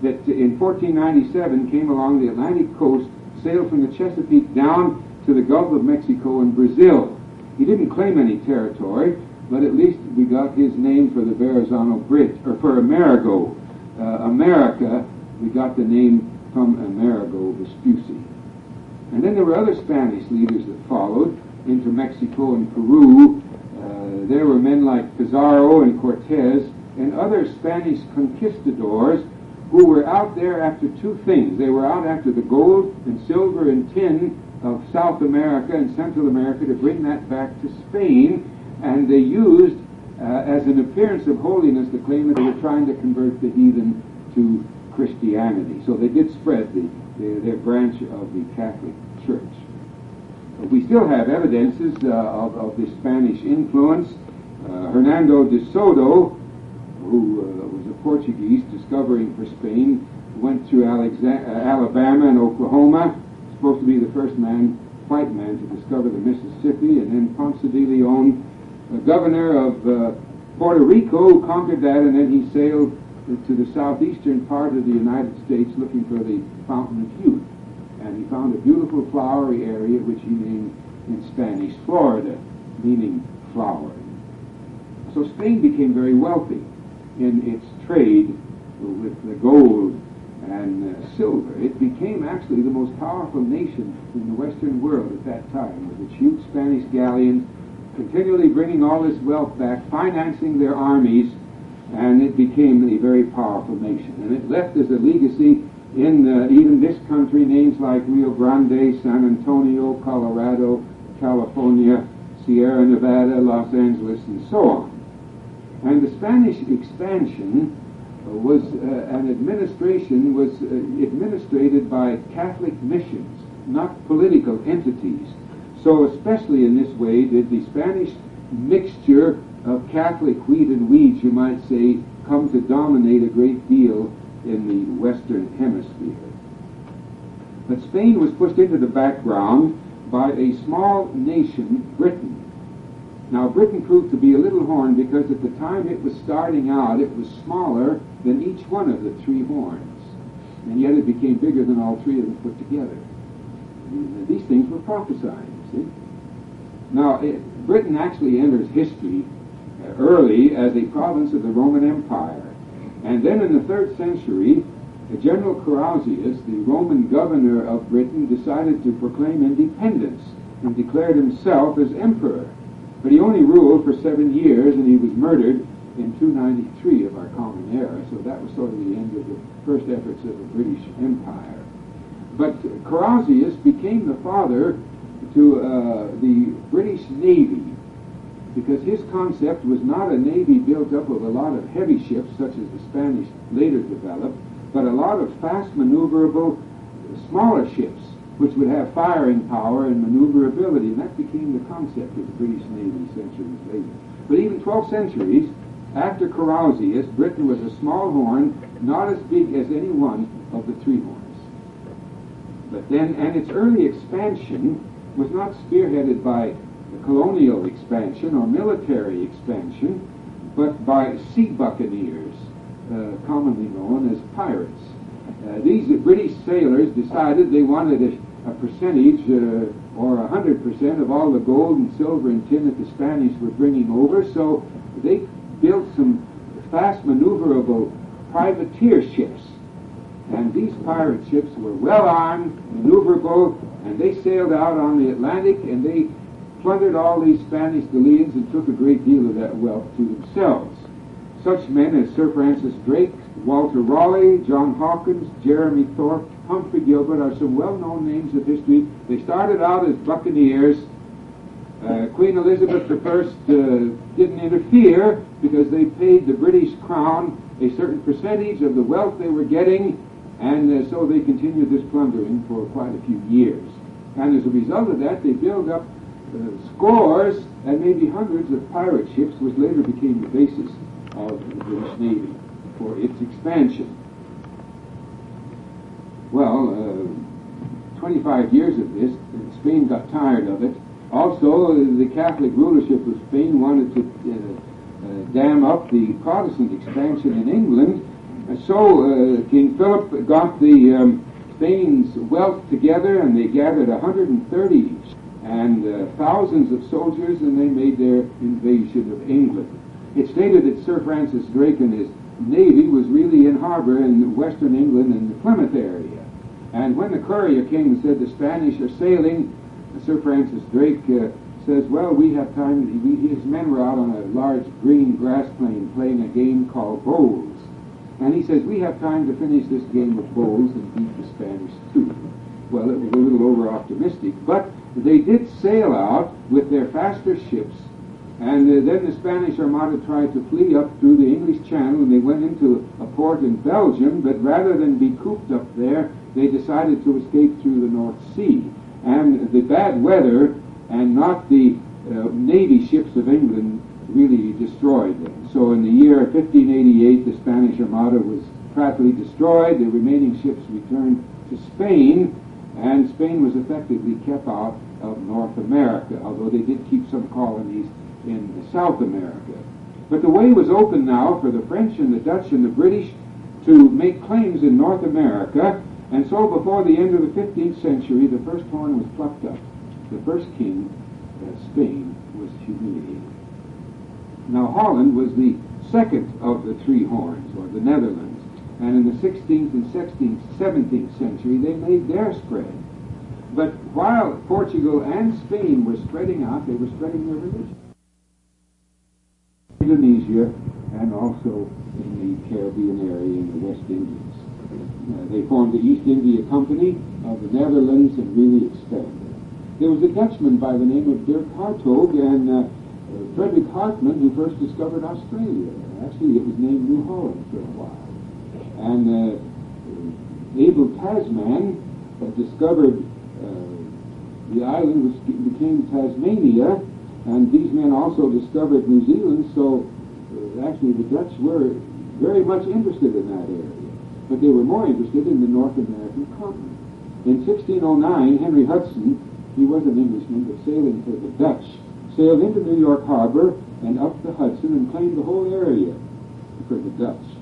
that in 1497 came along the Atlantic coast, sailed from the Chesapeake down to the Gulf of Mexico and Brazil. He didn't claim any territory, but at least we got his name for the Verrazano Bridge, or for Amerigo. Uh, America, we got the name from Amerigo Vespucci. And then there were other Spanish leaders that followed into Mexico and Peru. Uh, there were men like Pizarro and Cortez and other Spanish conquistadors who were out there after two things. They were out after the gold and silver and tin of South America and Central America to bring that back to Spain, and they used uh, as an appearance of holiness the claim that they were trying to convert the heathen to Christianity. So they did spread the, the their branch of the Catholic Church. We still have evidences uh, of, of the Spanish influence. Uh, Hernando de Soto, who uh, was a Portuguese discovering for Spain, went through Alexa- uh, Alabama and Oklahoma, supposed to be the first man, white man, to discover the Mississippi, and then Ponce de Leon, governor of uh, Puerto Rico, conquered that, and then he sailed to the southeastern part of the United States looking for the Fountain of Youth. And he found a beautiful flowery area which he named in Spanish Florida, meaning flower. So Spain became very wealthy in its trade with the gold and uh, silver. It became actually the most powerful nation in the Western world at that time, with its huge Spanish galleons continually bringing all this wealth back, financing their armies, and it became a very powerful nation. And it left as a legacy in uh, even this country names like Rio Grande, San Antonio, Colorado, California, Sierra Nevada, Los Angeles, and so on. And the Spanish expansion was uh, an administration was uh, administrated by Catholic missions, not political entities. So especially in this way did the Spanish mixture of Catholic wheat and weeds, you might say, come to dominate a great deal in the Western Hemisphere. But Spain was pushed into the background by a small nation, Britain. Now, Britain proved to be a little horn because at the time it was starting out, it was smaller than each one of the three horns. And yet it became bigger than all three of them put together. And these things were prophesied, you see. Now, it, Britain actually enters history uh, early as a province of the Roman Empire. And then in the third century, General Carausius, the Roman governor of Britain, decided to proclaim independence and declared himself as emperor. But he only ruled for seven years, and he was murdered in 293 of our common era. So that was sort of the end of the first efforts of the British Empire. But Carausius became the father to uh, the British Navy because his concept was not a navy built up of a lot of heavy ships such as the Spanish later developed, but a lot of fast maneuverable smaller ships which would have firing power and maneuverability, and that became the concept of the British Navy centuries later. But even 12 centuries after Carausius, Britain was a small horn, not as big as any one of the three horns. But then, and its early expansion was not spearheaded by colonial expansion or military expansion, but by sea buccaneers, uh, commonly known as pirates. Uh, these British sailors decided they wanted a, a percentage uh, or a hundred percent of all the gold and silver and tin that the Spanish were bringing over, so they built some fast maneuverable privateer ships. And these pirate ships were well armed, maneuverable, and they sailed out on the Atlantic and they plundered all these Spanish galleons and took a great deal of that wealth to themselves. Such men as Sir Francis Drake, Walter Raleigh, John Hawkins, Jeremy Thorpe, Humphrey Gilbert are some well-known names of history. They started out as buccaneers. Uh, Queen Elizabeth I uh, didn't interfere because they paid the British Crown a certain percentage of the wealth they were getting, and uh, so they continued this plundering for quite a few years. And as a result of that, they built up scores and maybe hundreds of pirate ships, which later became the basis of the British Navy for its expansion. Well, uh, 25 years of this, Spain got tired of it. Also, the Catholic rulership of Spain wanted to uh, uh, dam up the Protestant expansion in England. So uh, King Philip got the um, Spain's wealth together, and they gathered 130 and uh, thousands of soldiers, and they made their invasion of England. It stated that Sir Francis Drake and his navy was really in harbor in western England in the Plymouth area. And when the courier came and said the Spanish are sailing, Sir Francis Drake uh, says, well, we have time. His men were out on a large green grass plain playing a game called bowls. And he says, we have time to finish this game of bowls and beat the Spanish too. Well, it was a little over optimistic, but they did sail out with their faster ships and uh, then the Spanish Armada tried to flee up through the English Channel, and they went into a port in Belgium, but rather than be cooped up there, they decided to escape through the North Sea. And the bad weather and not the uh, Navy ships of England really destroyed them. So in the year 1588, the Spanish Armada was practically destroyed. The remaining ships returned to Spain, and Spain was effectively kept out of North America, although they did keep some colonies in South America. But the way was open now for the French and the Dutch and the British to make claims in North America, and so before the end of the 15th century, the first horn was plucked up. The first king, uh, Spain, was humiliated. Now Holland was the second of the three horns, or the Netherlands, and in the 16th and 16th, 17th century, they made their spread. But while Portugal and Spain were spreading out, they were spreading their religion. Indonesia and also in the Caribbean area in the West Indies. Uh, they formed the East India Company of the Netherlands and really expanded. There was a Dutchman by the name of Dirk Hartog and uh, Frederick Hartmann who first discovered Australia. Actually, it was named New Holland for a while. And uh, Abel Tasman discovered the island which became Tasmania and these men also discovered New Zealand, so uh, actually the Dutch were very much interested in that area. But they were more interested in the North American continent. In 1609, Henry Hudson, he was an Englishman, but sailing for the Dutch, sailed into New York Harbor and up the Hudson and claimed the whole area for the Dutch.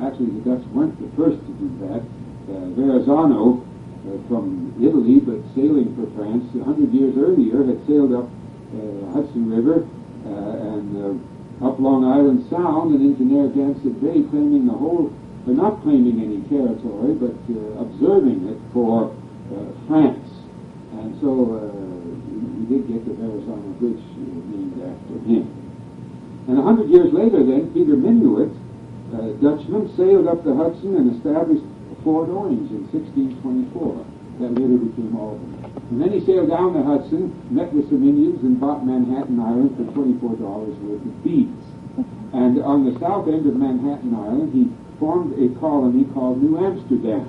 Actually, the Dutch weren't the first to do that. Uh, Verrazano uh, from Italy, but sailing for France a hundred years earlier, had sailed up uh, Hudson River uh, and up Long Island Sound and into Narragansett Bay, claiming the whole, or not claiming any territory, but observing it for France. And so we did get the Verrazano Bridge named after him. And a hundred years later, then, Peter Minuit, uh, Dutchman, sailed up the Hudson and established Fort Orange in 1624. That later became Albany. And then he sailed down the Hudson, met with some Indians, and bought Manhattan Island for $24 worth of beads. And on the south end of Manhattan Island, he formed a colony called New Amsterdam.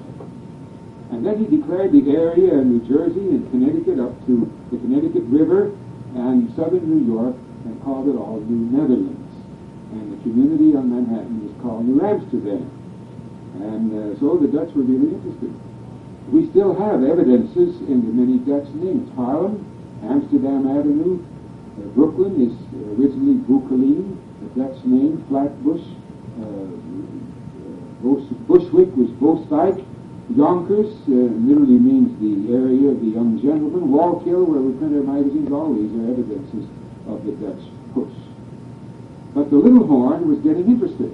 And then he declared the area in New Jersey and Connecticut up to the Connecticut River and southern New York and called it all New Netherlands. And the community on Manhattan was called New Amsterdam. And uh, so the Dutch were really interested. We still have evidences in the many Dutch names. Harlem, Amsterdam Avenue, uh, Brooklyn is originally Breukelen, the Dutch name, Flatbush, uh, Bushwick was Boswijck, Yonkers uh, literally means the area of the young gentleman. Wallkill, where we print our magazines, all these are evidences of the Dutch push. But the Little Horn was getting interested.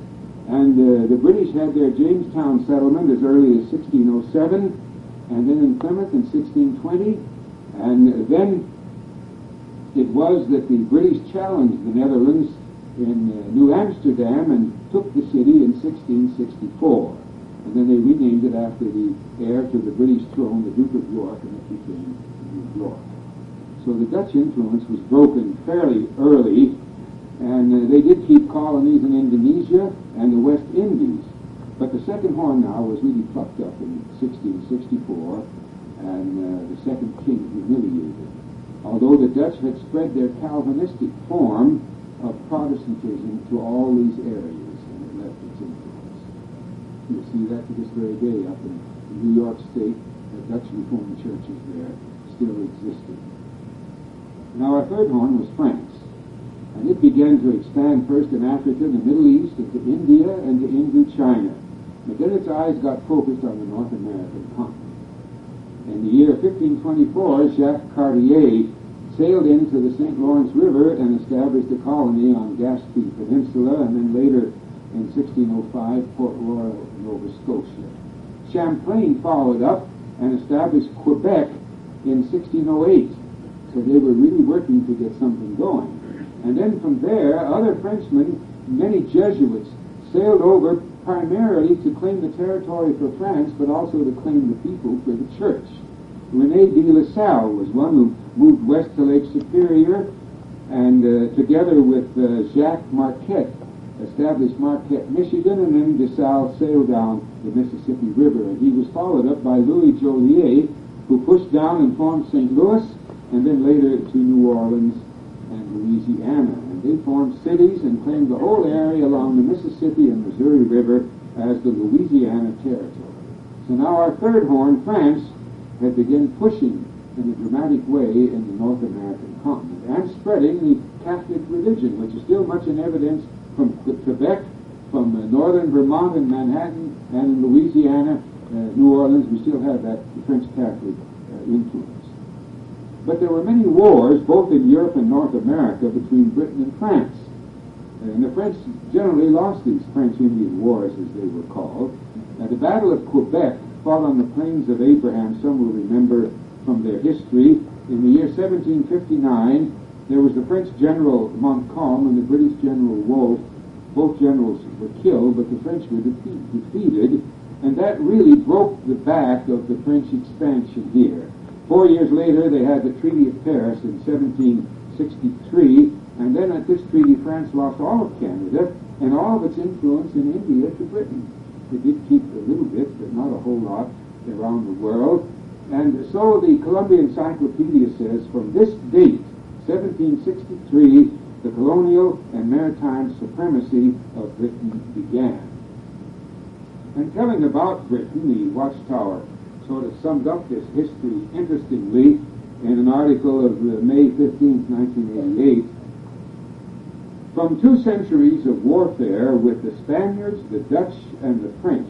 And uh, the British had their Jamestown settlement as early as 1607, and then in Plymouth in 1620. And then it was that the British challenged the Netherlands in uh, New Amsterdam and took the city in 1664. And then they renamed it after the heir to the British throne, the Duke of York, and it became New York. So the Dutch influence was broken fairly early, and uh, they did keep colonies in Indonesia and the West Indies. But the second horn now was really plucked up in 1664, and uh, the second king humiliated. Although the Dutch had spread their Calvinistic form of Protestantism to all these areas, and it left its influence. You see that to this very day up in New York State, the Dutch Reformed churches there still existed. Now our third horn was France. And it began to expand first in Africa, the Middle East, into India, and to Indochina. But then its eyes got focused on the North American continent. In the year 1524, Jacques Cartier sailed into the St. Lawrence River and established a colony on Gaspé Peninsula, and then later in 1605, Port Royal, Nova Scotia. Champlain followed up and established Quebec in 1608. So they were really working to get something going. And then from there, other Frenchmen, many Jesuits, sailed over primarily to claim the territory for France, but also to claim the people for the church. Rene de La Salle was one who moved west to Lake Superior, and uh, together with uh, Jacques Marquette, established Marquette, Michigan, and then De Salle sailed down the Mississippi River. And he was followed up by Louis Joliet, who pushed down and formed St. Louis, and then later to New Orleans Louisiana. And they formed cities and claimed the whole area along the Mississippi and Missouri River as the Louisiana Territory. So now our third horn, France, had begun pushing in a dramatic way in the North American continent and spreading the Catholic religion, which is still much in evidence from Quebec, from uh, northern Vermont and Manhattan, and in Louisiana, uh, New Orleans, we still have that French Catholic uh, influence. But there were many wars, both in Europe and North America, between Britain and France. And the French generally lost these French-Indian Wars, as they were called. Now, the Battle of Quebec fought on the plains of Abraham, some will remember from their history. In the year 1759, there was the French general Montcalm and the British general Wolfe. Both generals were killed, but the French were defeated, and that really broke the back of the French expansion here. Four years later, they had the Treaty of Paris in 1763, and then at this treaty, France lost all of Canada and all of its influence in India to Britain. It did keep a little bit, but not a whole lot around the world. And so the Columbia Encyclopedia says from this date, 1763, the colonial and maritime supremacy of Britain began. And telling about Britain, the Watchtower sort of summed up this history interestingly in an article of uh, May 15, 1988. From two centuries of warfare with the Spaniards, the Dutch, and the French,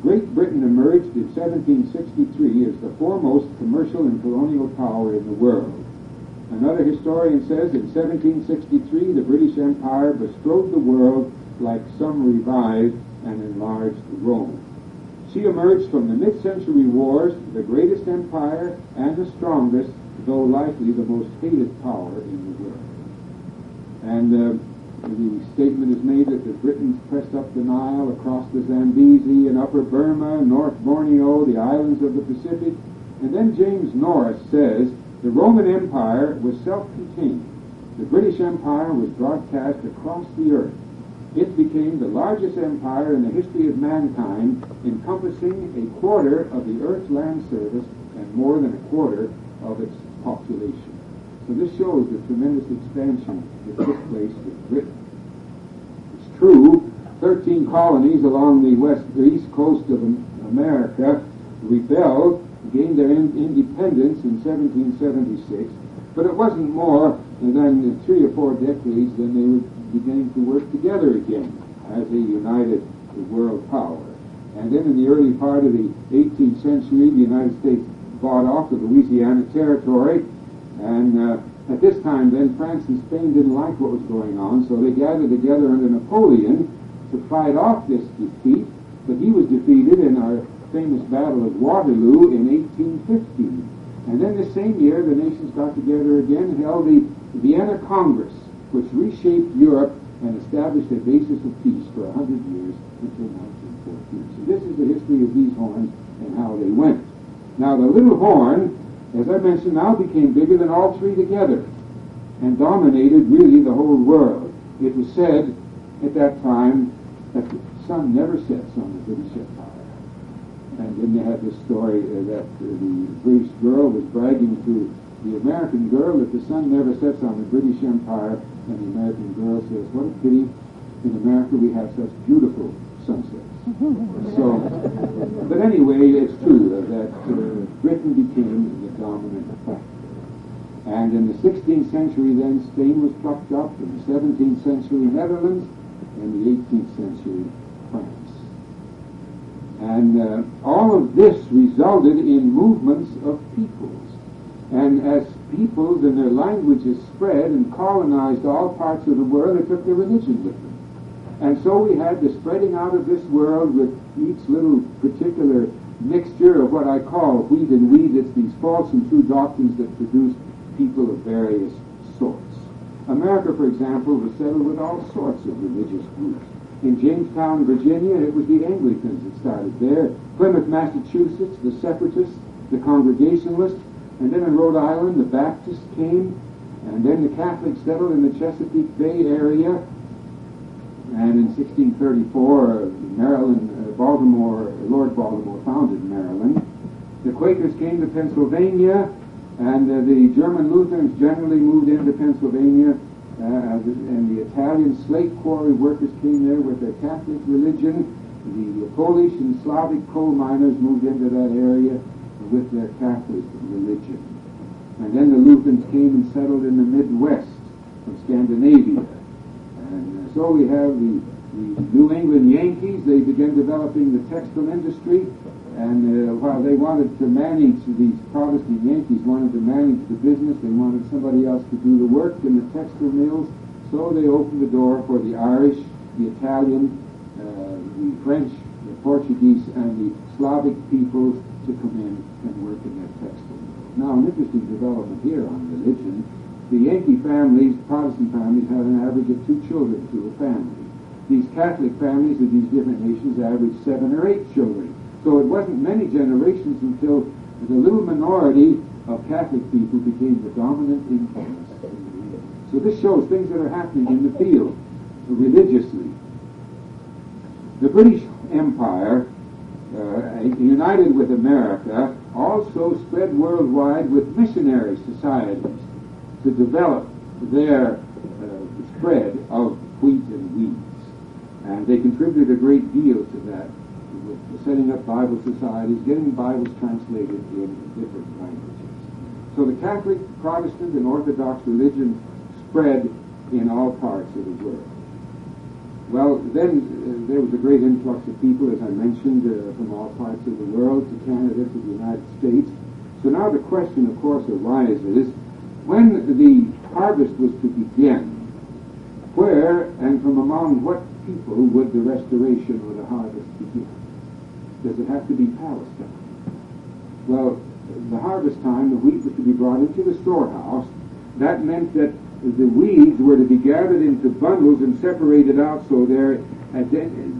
Great Britain emerged in 1763 as the foremost commercial and colonial power in the world. Another historian says in 1763 the British Empire bestrode the world like some revived and enlarged Rome. She emerged from the mid-century wars the greatest empire and the strongest, though likely the most hated power in the world. And uh, the statement is made that the Britons pressed up the Nile, across the Zambezi, and upper Burma, North Borneo, the islands of the Pacific. And then James Norris says the Roman Empire was self-contained. The British Empire was broadcast across the earth it became the largest empire in the history of mankind, encompassing a quarter of the Earth's land surface and more than a quarter of its population. So this shows the tremendous expansion that took place with Britain. It's true, 13 colonies along the west, the east coast of America rebelled, gained their in, independence in 1776, but it wasn't more than three or four decades then they would beginning to work together again as a united world power. And then in the early part of the 18th century, the United States bought off the Louisiana Territory, and uh, at this time then France and Spain didn't like what was going on, so they gathered together under Napoleon to fight off this defeat, but he was defeated in our famous Battle of Waterloo in 1815. And then the same year, the nations got together again and held the Vienna Congress, which reshaped Europe and established a basis of peace for hundred years until 1914. So this is the history of these horns and how they went. Now the little horn, as I mentioned, now became bigger than all three together and dominated really the whole world. It was said at that time that the sun never sets on the British Empire. And then they had this story that the British girl was bragging to the American girl that the sun never sets on the British Empire, and the American girl says, what a pity, in America we have such beautiful sunsets. so, but anyway, it's true that uh, Britain became the dominant factor. And in the 16th century, then, Spain was plucked up, in the 17th century, Netherlands, and the 18th century, France. And uh, all of this resulted in movements of peoples. And as peoples and their languages spread and colonized all parts of the world, and took their religion with them. And so we had the spreading out of this world with each little particular mixture of what I call wheat and wheat. It's these false and true doctrines that produced people of various sorts. America, for example, was settled with all sorts of religious groups. In Jamestown, Virginia, it was the Anglicans that started there. Plymouth, Massachusetts, the Separatists, the Congregationalists, and then in Rhode Island, the Baptists came, and then the Catholics settled in the Chesapeake Bay area. And in 1634, Maryland, uh, Baltimore, Lord Baltimore founded Maryland. The Quakers came to Pennsylvania, and uh, the German Lutherans generally moved into Pennsylvania. Uh, and the Italian slate quarry workers came there with their Catholic religion. The Polish and Slavic coal miners moved into that area with their Catholic religion. And then the Lutherans came and settled in the Midwest from Scandinavia. And so we have the, the New England Yankees. They began developing the textile industry. And uh, while they wanted to manage, these Protestant Yankees wanted to manage the business, they wanted somebody else to do the work in the textile mills, so they opened the door for the Irish, the Italian, uh, the French, the Portuguese, and the Slavic peoples to come in and work in that textile. Now, an interesting development here on religion. The Yankee families, Protestant families, had an average of two children to a family. These Catholic families of these different nations averaged seven or eight children. So it wasn't many generations until the little minority of Catholic people became the dominant influence. So this shows things that are happening in the field religiously. The British Empire, uh, united with America, also spread worldwide with missionary societies to develop their uh, spread of wheat and weeds. And they contributed a great deal to that with setting up Bible societies, getting Bibles translated in different languages. So the Catholic, Protestant, and Orthodox religion spread in all parts of the world. Well, then uh, there was a great influx of people, as I mentioned, uh, from all parts of the world to Canada, to the United States. So now the question, of course, arises when the harvest was to begin, where and from among what people would the restoration or the harvest begin? Does it have to be Palestine? Well, the harvest time, the wheat was to be brought into the storehouse. That meant that the weeds were to be gathered into bundles and separated out so their,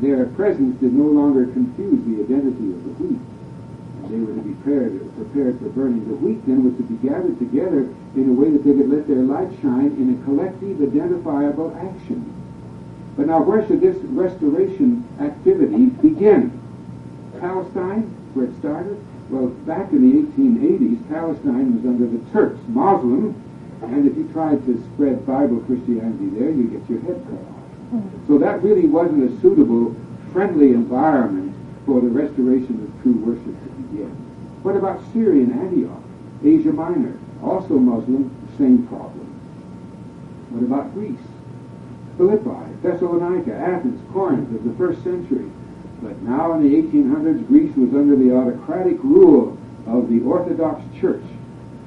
their presence did no longer confuse the identity of the wheat. And they were to be prepared, prepared for burning. The wheat then was to be gathered together in a way that they could let their light shine in a collective, identifiable action. But now, where should this restoration activity begin? Palestine, where it started? Well, back in the 1880s, Palestine was under the Turks, Muslim, and if you tried to spread Bible Christianity there, you get your head cut off. So that really wasn't a suitable, friendly environment for the restoration of true worship to begin. What about Syria and Antioch, Asia Minor, also Muslim, same problem. What about Greece? Philippi, Thessalonica, Athens, Corinth of the first century, but now in the 1800s, Greece was under the autocratic rule of the Orthodox Church,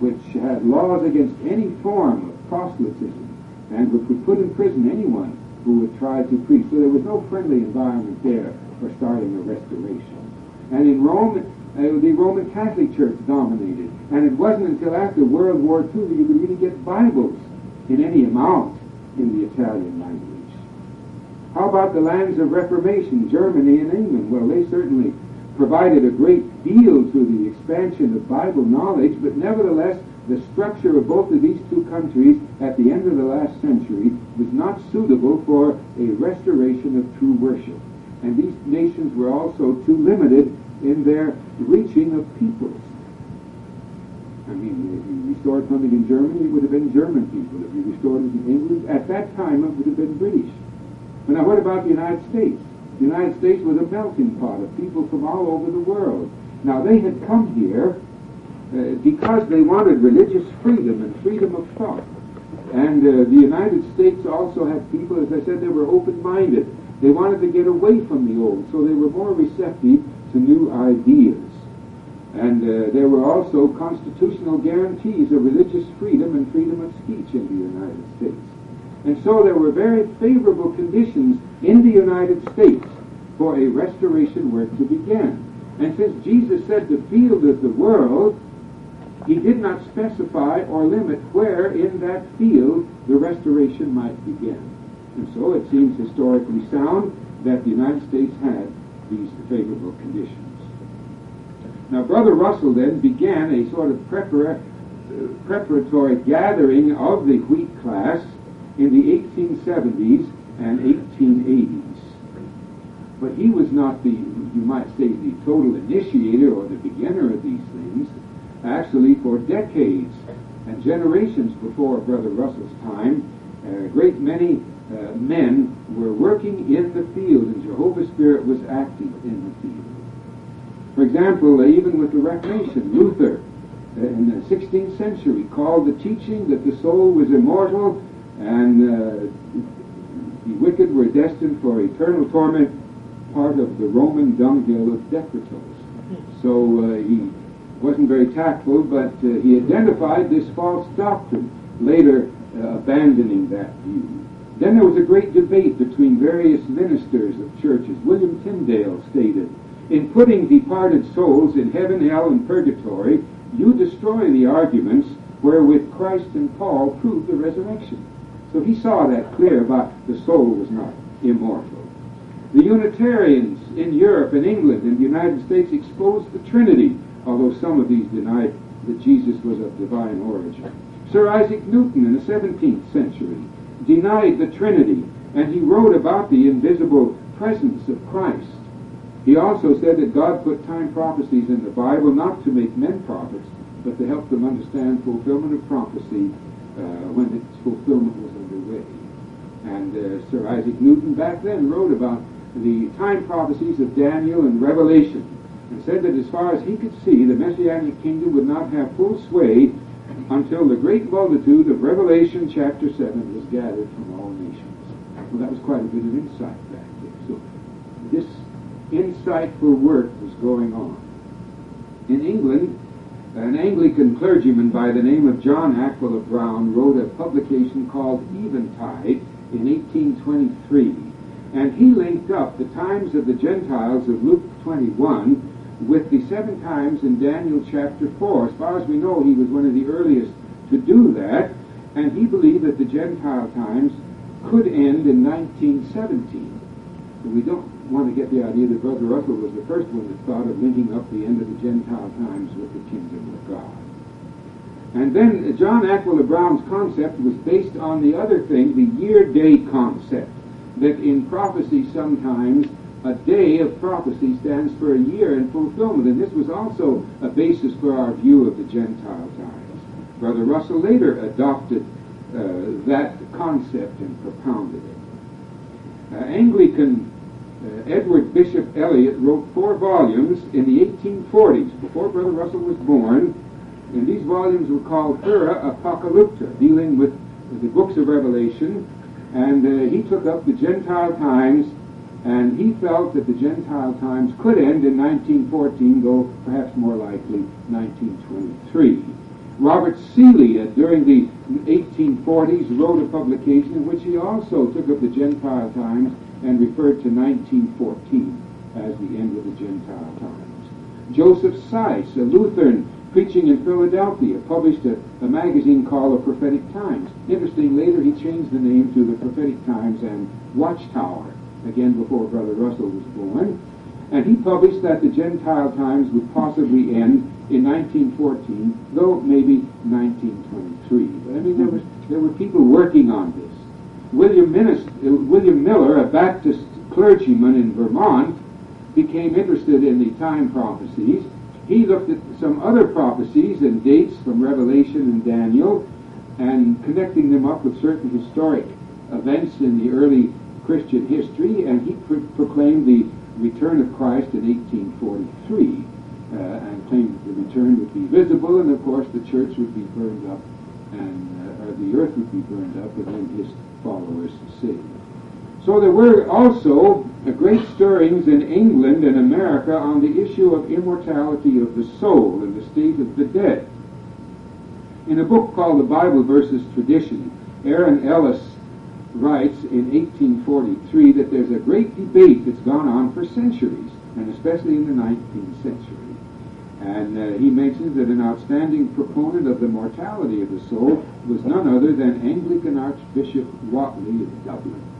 which had laws against any form of proselytism and which would put in prison anyone who would try to preach. So there was no friendly environment there for starting a restoration. And in Rome, uh, the Roman Catholic Church dominated. And it wasn't until after World War II that you could really get Bibles in any amount in the Italian language. How about the lands of Reformation, Germany and England? Well, they certainly provided a great deal to the expansion of Bible knowledge, but nevertheless, the structure of both of these two countries at the end of the last century was not suitable for a restoration of true worship. And these nations were also too limited in their reaching of peoples. I mean, if you restored something in Germany, it would have been German people. If you restored it in England, at that time it would have been British. But now what about the United States? The United States was a melting pot of people from all over the world. Now they had come here uh, because they wanted religious freedom and freedom of thought. And uh, the United States also had people, as I said, they were open-minded. They wanted to get away from the old, so they were more receptive to new ideas. And uh, there were also constitutional guarantees of religious freedom and freedom of speech in the United States. And so there were very favorable conditions in the United States for a restoration work to begin. And since Jesus said the field is the world, he did not specify or limit where in that field the restoration might begin. And so it seems historically sound that the United States had these favorable conditions. Now, Brother Russell then began a sort of prepara- uh, preparatory gathering of the wheat class in the 1870s and 1880s. But he was not the, you might say, the total initiator or the beginner of these things. Actually, for decades and generations before Brother Russell's time, a great many uh, men were working in the field, and Jehovah's Spirit was active in the field. For example, uh, even with the Reformation, Luther uh, in the 16th century called the teaching that the soul was immortal and uh, the wicked were destined for eternal torment part of the Roman dunghill of decretals. So uh, he wasn't very tactful, but uh, he identified this false doctrine, later uh, abandoning that view. Then there was a great debate between various ministers of churches. William Tyndale stated, in putting departed souls in heaven, hell, and purgatory, you destroy the arguments wherewith Christ and Paul proved the resurrection. So he saw that clear about the soul was not immortal. The Unitarians in Europe and England and the United States exposed the Trinity, although some of these denied that Jesus was of divine origin. Sir Isaac Newton in the 17th century denied the Trinity, and he wrote about the invisible presence of Christ. He also said that God put time prophecies in the Bible not to make men prophets, but to help them understand fulfillment of prophecy uh, when its fulfillment was underway. And uh, Sir Isaac Newton back then wrote about the time prophecies of Daniel and Revelation and said that as far as he could see, the Messianic kingdom would not have full sway until the great multitude of Revelation chapter 7 was gathered from all nations. Well, that was quite a bit of insight back then. So this insightful work was going on. In England, an Anglican clergyman by the name of John Aquila Brown wrote a publication called Eventide in 1823 and he linked up the times of the Gentiles of Luke 21 with the seven times in Daniel chapter 4. As far as we know, he was one of the earliest to do that, and he believed that the Gentile times could end in 1917. But we don't want to get the idea that Brother Russell was the first one that thought of linking up the end of the Gentile times with the kingdom of God. And then John Aquila Brown's concept was based on the other thing, the year-day concept that in prophecy sometimes a day of prophecy stands for a year in fulfillment. And this was also a basis for our view of the Gentile times. Brother Russell later adopted uh, that concept and propounded it. Uh, Anglican uh, Edward Bishop Elliott wrote four volumes in the 1840s, before Brother Russell was born, and these volumes were called Horae Apocalypticae, dealing with the books of Revelation and uh, he took up the Gentile times, and he felt that the Gentile times could end in 1914, though perhaps more likely 1923. Robert uh, during the 1840s, wrote a publication in which he also took up the Gentile times and referred to 1914 as the end of the Gentile times. Joseph Seiss, a Lutheran preaching in Philadelphia, published a, a magazine called The Prophetic Times. Interesting, later he changed the name to The Prophetic Times and Watchtower, again before Brother Russell was born. And he published that the Gentile times would possibly end in 1914, though maybe 1923. But I mean, there was there were people working on this. William, Minister, uh, William Miller, a Baptist clergyman in Vermont, became interested in the time prophecies. He looked at some other prophecies and dates from Revelation and Daniel and connecting them up with certain historic events in the early Christian history, and he pro- proclaimed the return of Christ in 1843 uh, and claimed that the return would be visible, and of course the church would be burned up, and uh, the earth would be burned up, and then his followers saved. So there were also great stirrings in England and America on the issue of immortality of the soul and the state of the dead. In a book called The Bible versus Tradition, Aaron Ellis writes in 1843 that there's a great debate that's gone on for centuries, and especially in the 19th century. And uh, he mentions that an outstanding proponent of the mortality of the soul was none other than Anglican Archbishop Whately of Dublin.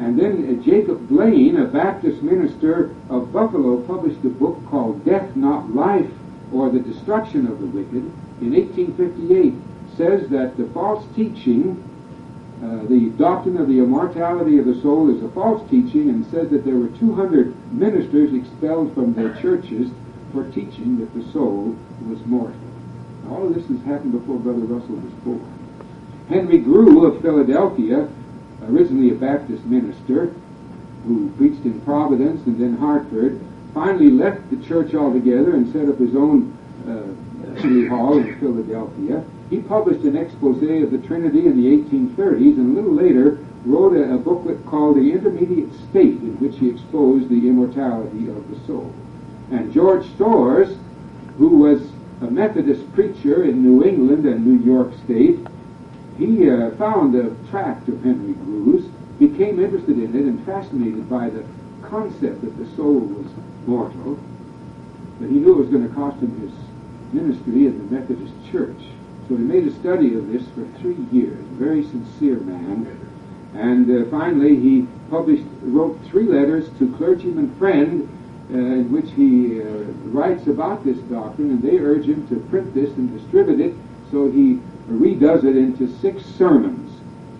And then uh, Jacob Blain, a Baptist minister of Buffalo, published a book called Death Not Life, or The Destruction of the Wicked, in 1858, says that the false teaching uh, the doctrine of the immortality of the soul is a false teaching and says that there were 200 ministers expelled from their churches for teaching that the soul was mortal. All of this has happened before Brother Russell was born. Henry Grew of Philadelphia, originally a Baptist minister, who preached in Providence and then Hartford, finally left the church altogether and set up his own uh, city hall in Philadelphia. He published an expose of the Trinity in the 1830s and a little later wrote a, a booklet called The Intermediate State in which he exposed the immortality of the soul. And George Storrs, who was a Methodist preacher in New England and New York State, he uh, found a tract of Henry Grew's, became interested in it and fascinated by the concept that the soul was mortal, but he knew it was going to cost him his ministry in the Methodist Church. So he made a study of this for three years, a very sincere man. And uh, finally, he published, wrote three letters to clergyman friend uh, in which he uh, writes about this doctrine, and they urge him to print this and distribute it. So he redoes it into six sermons.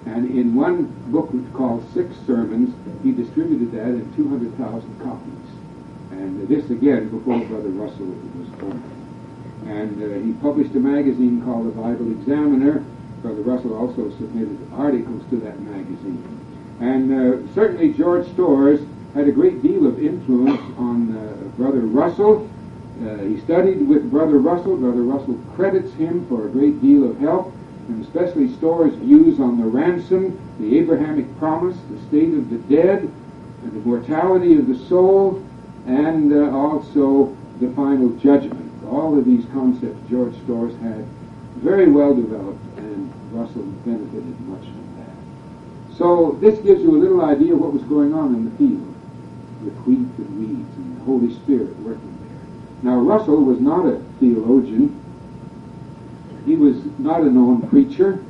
And in one book called Six Sermons, he distributed that in 200,000 copies. And this again before Brother Russell was born. And uh, he published a magazine called the Bible Examiner. Brother Russell also submitted articles to that magazine. And uh, certainly George Storrs had a great deal of influence on uh, Brother Russell. Uh, he studied with Brother Russell. Brother Russell credits him for a great deal of help, and especially Storrs' views on the ransom, the Abrahamic promise, the state of the dead, and the mortality of the soul, and uh, also the final judgment all of these concepts George Storrs had very well developed, and Russell benefited much from that. So this gives you a little idea of what was going on in the field with wheat and weeds and the Holy Spirit working. Now Russell was not a theologian. He was not a known preacher.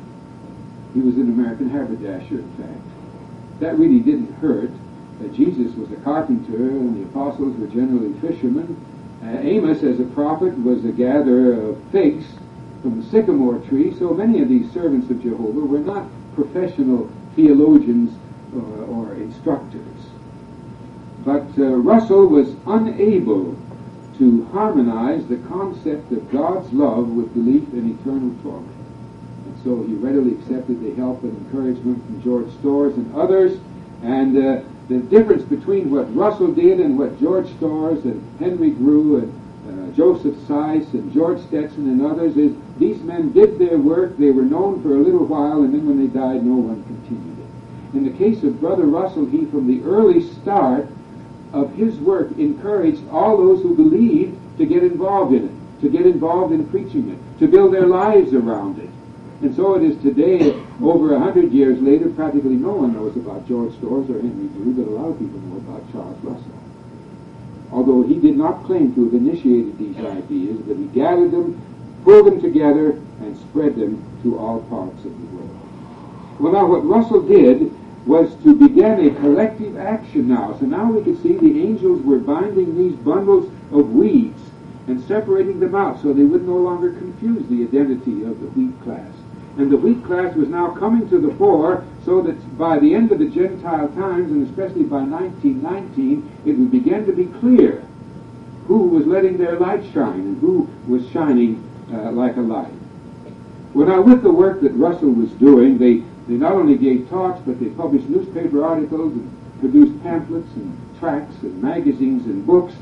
He was an American haberdasher, in fact. That really didn't hurt. Uh, Jesus was a carpenter, and the apostles were generally fishermen, uh, Amos, as a prophet, was a gatherer of figs from the sycamore tree, so many of these servants of Jehovah were not professional theologians or, uh, or instructors. But uh, Russell was unable to harmonize the concept of God's love with belief in eternal torment. And so he readily accepted the help and encouragement from George Storrs and others, and uh, the difference between what Russell did and what George Storrs and Henry Grew and uh, Joseph Seiss and George Stetson and others is these men did their work, they were known for a little while, and then when they died, no one continued it. In the case of Brother Russell, he from the early start of his work encouraged all those who believed to get involved in it. to get involved in preaching it, to build their lives around it. And so it is today, over a hundred years later, practically no one knows about George Storrs or Henry Grew, but a lot of people know about Charles Russell. Although he did not claim to have initiated these ideas, but he gathered them, pulled them together, and spread them to all parts of the world. Well, now what Russell did was to begin a collective action now. So now we can see the angels were binding these bundles of weeds and separating them out so they would no longer confuse the identity of the wheat class. And the wheat class was now coming to the fore so that by the end of the Gentile times, and especially by 1919, it would begin to be clear who was letting their light shine and who was shining uh, like a light. Well, now with the work that Russell was doing, they, they not only gave talks, but they published newspaper articles and produced pamphlets and tracts and magazines and books.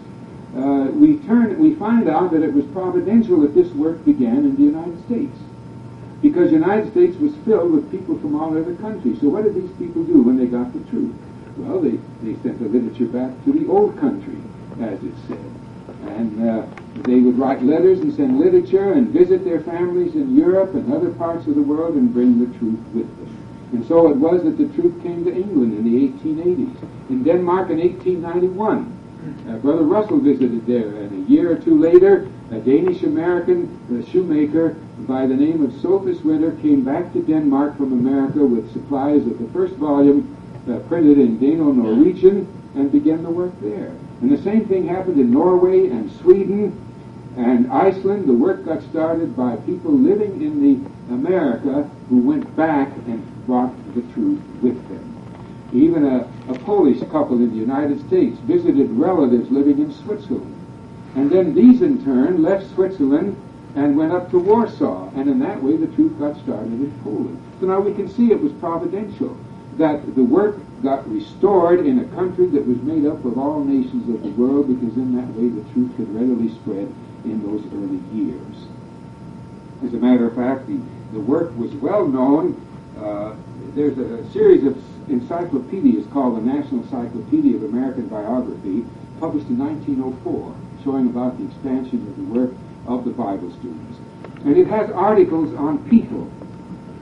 Uh, we turn, we find out that it was providential that this work began in the United States because the United States was filled with people from all over the country. So what did these people do when they got the truth? Well, they, they sent the literature back to the old country, as it said. And uh, they would write letters and send literature and visit their families in Europe and other parts of the world and bring the truth with them. And so it was that the truth came to England in the 1880s. In Denmark in 1891, uh, Brother Russell visited there, and a year or two later, a Danish American shoemaker by the name of Sophus Winter came back to Denmark from America with supplies of the first volume uh, printed in Dano Norwegian and began the work there. And the same thing happened in Norway and Sweden and Iceland. The work got started by people living in the America who went back and brought the truth with them. Even a, a Polish couple in the United States visited relatives living in Switzerland. And then these in turn left Switzerland and went up to Warsaw. And in that way the truth got started in Poland. So now we can see it was providential that the work got restored in a country that was made up of all nations of the world because in that way the truth could readily spread in those early years. As a matter of fact, the, the work was well known. Uh, there's a series of encyclopedias called the National Encyclopedia of American Biography, published in 1904, showing about the expansion of the work of the Bible students. And it has articles on people.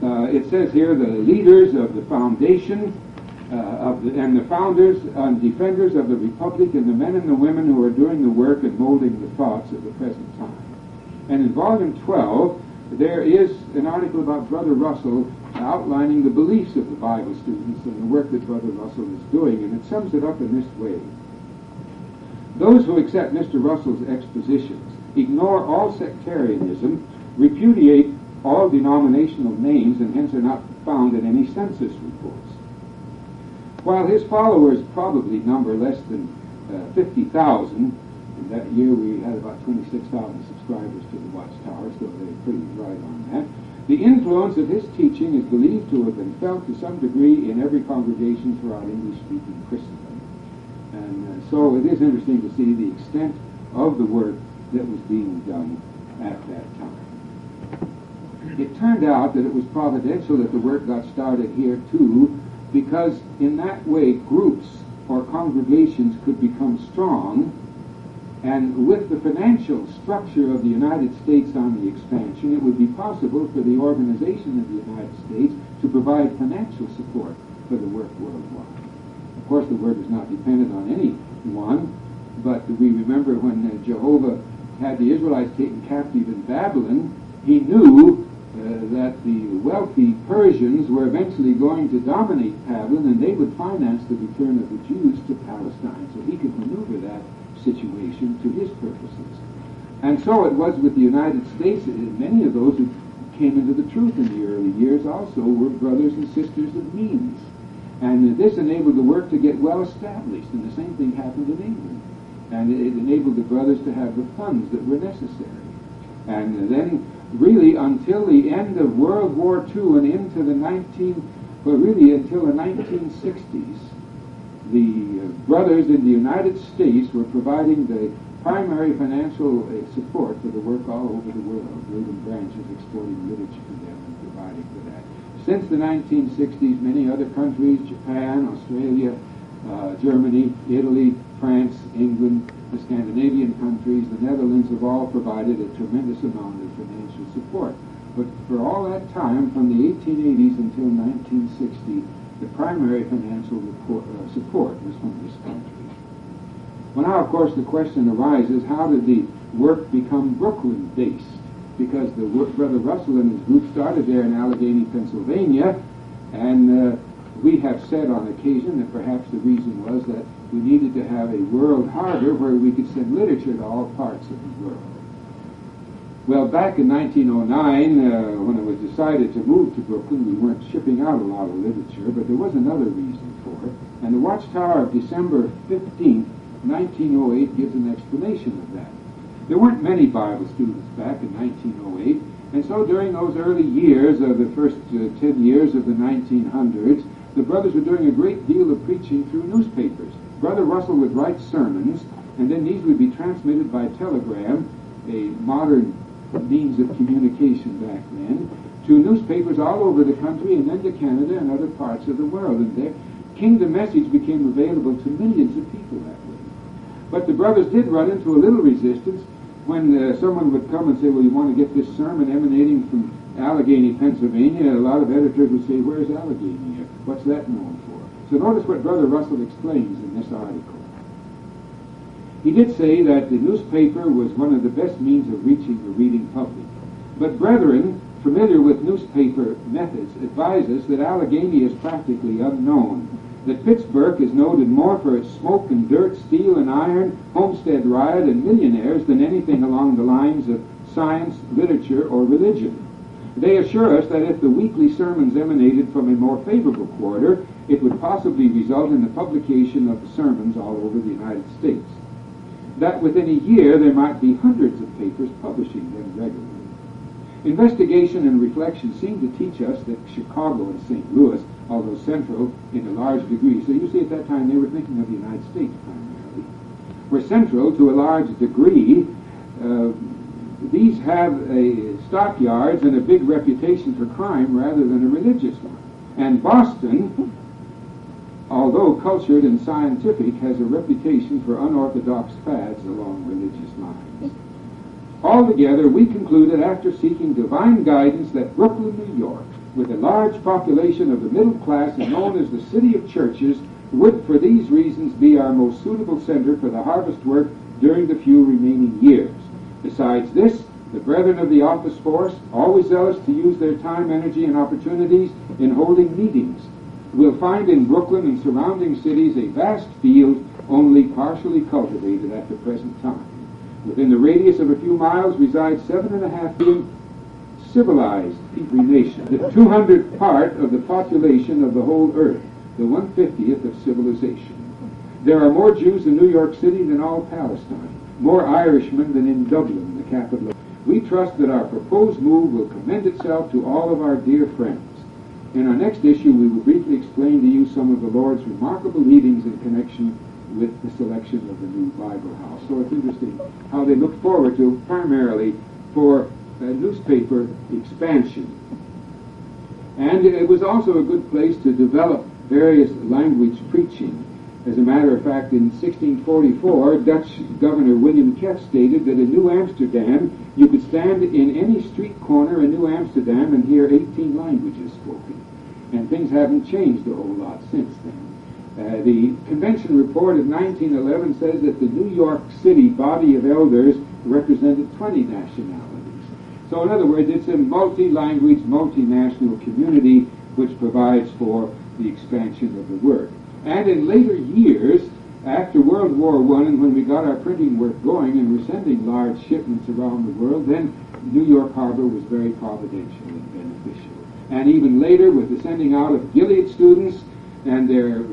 Uh, it says here the leaders of the foundation uh, of the, and the founders and defenders of the republic and the men and the women who are doing the work and molding the thoughts of the present time. And in volume 12, there is an article about Brother Russell outlining the beliefs of the Bible students and the work that Brother Russell is doing, and it sums it up in this way. Those who accept Mr. Russell's expositions ignore all sectarianism, repudiate all denominational names, and hence are not found in any census reports. While his followers probably number less than uh, 50,000, in that year we had about 26,000 subscribers to the Watchtower, so they're pretty right on that. The influence of his teaching is believed to have been felt to some degree in every congregation throughout English-speaking Christendom. And uh, so it is interesting to see the extent of the work that was being done at that time. It turned out that it was providential that the work got started here too, because in that way groups or congregations could become strong and with the financial structure of the United States on the expansion, it would be possible for the organization of the United States to provide financial support for the work worldwide. Of course, the work is not dependent on any one, but we remember when uh, Jehovah had the Israelites taken captive in Babylon, he knew Uh, that the wealthy Persians were eventually going to dominate Babylon and they would finance the return of the Jews to Palestine. So he could maneuver that situation to his purposes. And so it was with the United States. Many of those who came into the truth in the early years also were brothers and sisters of means. And this enabled the work to get well established, and the same thing happened in England. And it enabled the brothers to have the funds that were necessary. And then, really, until the end of World War II and into the 19, well, really until the 1960s, the uh, brothers in the United States were providing the primary financial uh, support for the work all over the world. William Branch is exporting literature to them and providing for that. Since the 1960s, many other countries, Japan, Australia, uh, Germany, Italy, France, England, the Scandinavian countries, the Netherlands have all provided a tremendous amount of financial support. But for all that time, from the 1880s until 1960, the primary financial report, uh, support was from this country. Well, now, of course, the question arises, how did the work become Brooklyn-based? Because the work, Brother Russell and his group started there in Allegheny, Pennsylvania, and uh, we have said on occasion that perhaps the reason was that we needed to have a world harbor where we could send literature to all parts of the world. Well, back in 1909, uh, when it was decided to move to Brooklyn, we weren't shipping out a lot of literature, but there was another reason for it. And the Watchtower of December 15, 1908 gives an explanation of that. There weren't many Bible students back in 1908, and so during those early years of the first uh, 10 years of the 1900s, the brothers were doing a great deal of preaching through newspapers. Brother Russell would write sermons, and then these would be transmitted by telegram, a modern means of communication back then, to newspapers all over the country and then to Canada and other parts of the world. And their kingdom message became available to millions of people that way. But the brothers did run into a little resistance when uh, someone would come and say, well, you want to get this sermon emanating from Allegheny, Pennsylvania, a lot of editors would say, where's Allegheny? What's that known for? So notice what Brother Russell explains in this article. He did say that the newspaper was one of the best means of reaching the reading public. But brethren, familiar with newspaper methods, advise us that Allegheny is practically unknown. That Pittsburgh is noted more for its smoke and dirt, steel and iron, homestead riot, and millionaires than anything along the lines of science, literature, or religion. They assure us that if the weekly sermons emanated from a more favorable quarter, it would possibly result in the publication of the sermons all over the United States that within a year there might be hundreds of papers publishing them regularly. Investigation and reflection seem to teach us that Chicago and St. Louis, although central in a large degree, so you see at that time they were thinking of the United States primarily, were central to a large degree. Uh, these have a stockyards and a big reputation for crime rather than a religious one. And Boston although cultured and scientific, has a reputation for unorthodox fads along religious lines. Altogether, we concluded after seeking divine guidance that Brooklyn, New York, with a large population of the middle class and known as the city of churches, would for these reasons be our most suitable center for the harvest work during the few remaining years. Besides this, the brethren of the office force, always zealous to use their time, energy, and opportunities in holding meetings, will find in Brooklyn and surrounding cities a vast field only partially cultivated at the present time. Within the radius of a few miles reside seven and a half million civilized people nation, the 200th part of the population of the whole earth, the 150th of civilization. There are more Jews in New York City than all Palestine, more Irishmen than in Dublin, the capital. We trust that our proposed move will commend itself to all of our dear friends. In our next issue, we will briefly explain to you some of the Lord's remarkable leadings in connection with the selection of the new Bible house. So it's interesting how they look forward to primarily for newspaper expansion. And it was also a good place to develop various language preaching. As a matter of fact, in 1644, Dutch Governor William Kieft stated that in New Amsterdam, you could stand in any street corner in New Amsterdam and hear 18 languages spoken. And things haven't changed a whole lot since then. Uh, the convention report of 1911 says that the New York City body of elders represented 20 nationalities. So, in other words, it's a multi language, multinational community which provides for the expansion of the work. And in later years, after World War I, and when we got our printing work going and were sending large shipments around the world, then New York Harbor was very providential and beneficial. And even later, with the sending out of Gilead students and their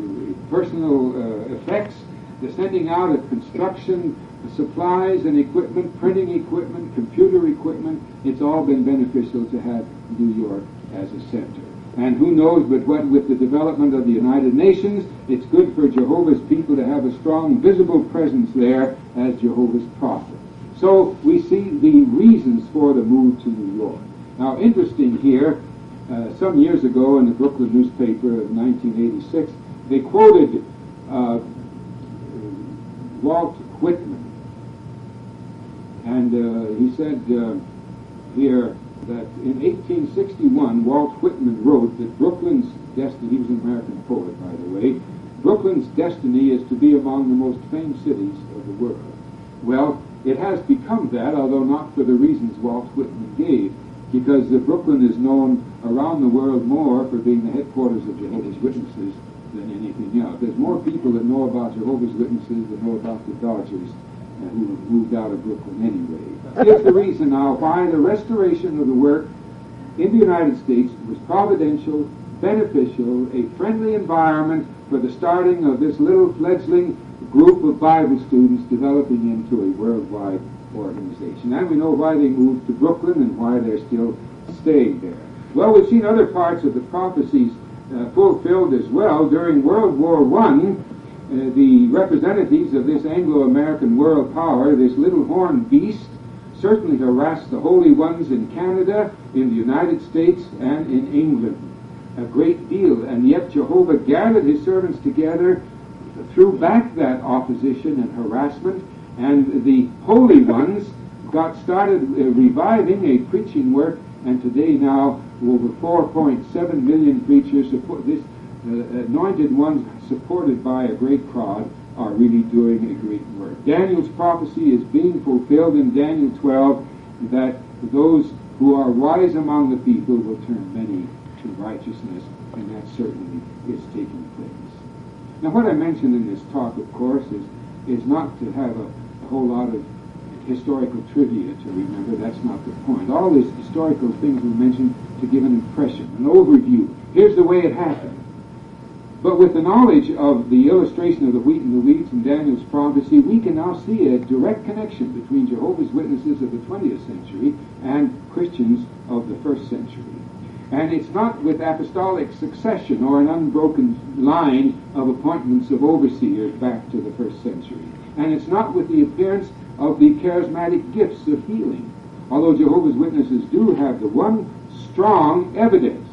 personal uh, effects, the sending out of construction supplies and equipment, printing equipment, computer equipment, it's all been beneficial to have New York as a center. And who knows but what with the development of the United Nations, it's good for Jehovah's people to have a strong visible presence there as Jehovah's prophet. So we see the reasons for the move to New York. Now, interesting here, uh, some years ago in the Brooklyn newspaper of 1986, they quoted uh, Walt Whitman. And uh, he said uh, here that in 1861, Walt Whitman wrote that Brooklyn's destiny, he was an American poet, by the way, Brooklyn's destiny is to be among the most famed cities of the world. Well, it has become that, although not for the reasons Walt Whitman gave, because Brooklyn is known around the world more for being the headquarters of Jehovah's Witnesses than anything else. There's more people that know about Jehovah's Witnesses than know about the Dodgers uh, who have moved out of Brooklyn anyway. Here's the reason now why the restoration of the work in the United States was providential, beneficial, a friendly environment for the starting of this little fledgling group of Bible students developing into a worldwide organization. And we know why they moved to Brooklyn and why they're still staying there. Well, we've seen other parts of the prophecies uh, fulfilled as well. During World War I, uh, the representatives of this Anglo-American world power, this little horned beast, certainly harassed the holy ones in Canada, in the United States, and in England a great deal. And yet Jehovah gathered his servants together threw back that opposition and harassment, and the holy ones got started uh, reviving a preaching work, and today now over 4.7 million preachers, support, this uh, anointed ones supported by a great crowd, are really doing a great work. Daniel's prophecy is being fulfilled in Daniel 12 that those who are wise among the people will turn many to righteousness, and that certainly is taking place. Now, what I mentioned in this talk, of course, is, is not to have a, a whole lot of historical trivia to remember. That's not the point. All these historical things we mentioned to give an impression, an overview. Here's the way it happened. But with the knowledge of the illustration of the wheat and the weeds in Daniel's prophecy, we can now see a direct connection between Jehovah's Witnesses of the 20th century and Christians of the first century. And it's not with apostolic succession or an unbroken line of appointments of overseers back to the first century. And it's not with the appearance of the charismatic gifts of healing. Although Jehovah's Witnesses do have the one strong evidence.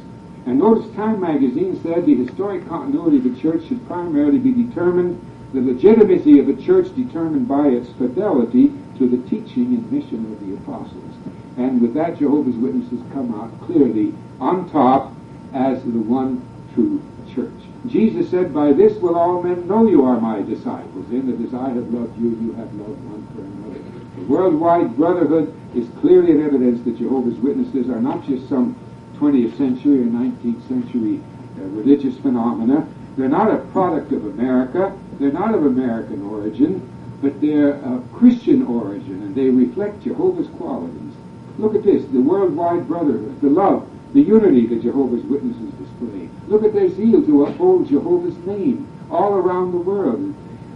And notice Time magazine said the historic continuity of the church should primarily be determined, the legitimacy of the church determined by its fidelity to the teaching and mission of the apostles. And with that, Jehovah's Witnesses come out clearly on top as the one true church. Jesus said, By this will all men know you are my disciples, in that as I have loved you, you have loved one for another. The worldwide brotherhood is clearly an evidence that Jehovah's Witnesses are not just some 20th century or 19th century uh, religious phenomena. They're not a product of America. They're not of American origin, but they're of Christian origin, and they reflect Jehovah's qualities. Look at this, the worldwide brotherhood, the love, the unity that Jehovah's Witnesses display. Look at their zeal to uphold Jehovah's name all around the world.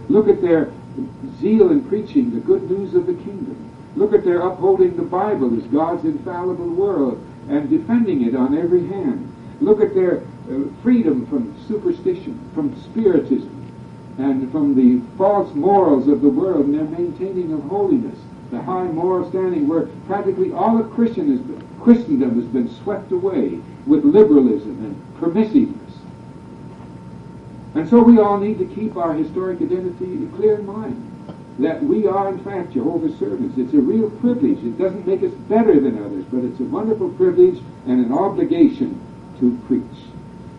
Look at their zeal in preaching the good news of the kingdom. Look at their upholding the Bible as God's infallible word and defending it on every hand. Look at their uh, freedom from superstition, from spiritism, and from the false morals of the world and their maintaining of holiness the high moral standing where practically all of Christendom has been swept away with liberalism and permissiveness. And so we all need to keep our historic identity clear in mind. That we are, in fact, Jehovah's servants. It's a real privilege. It doesn't make us better than others, but it's a wonderful privilege and an obligation to preach.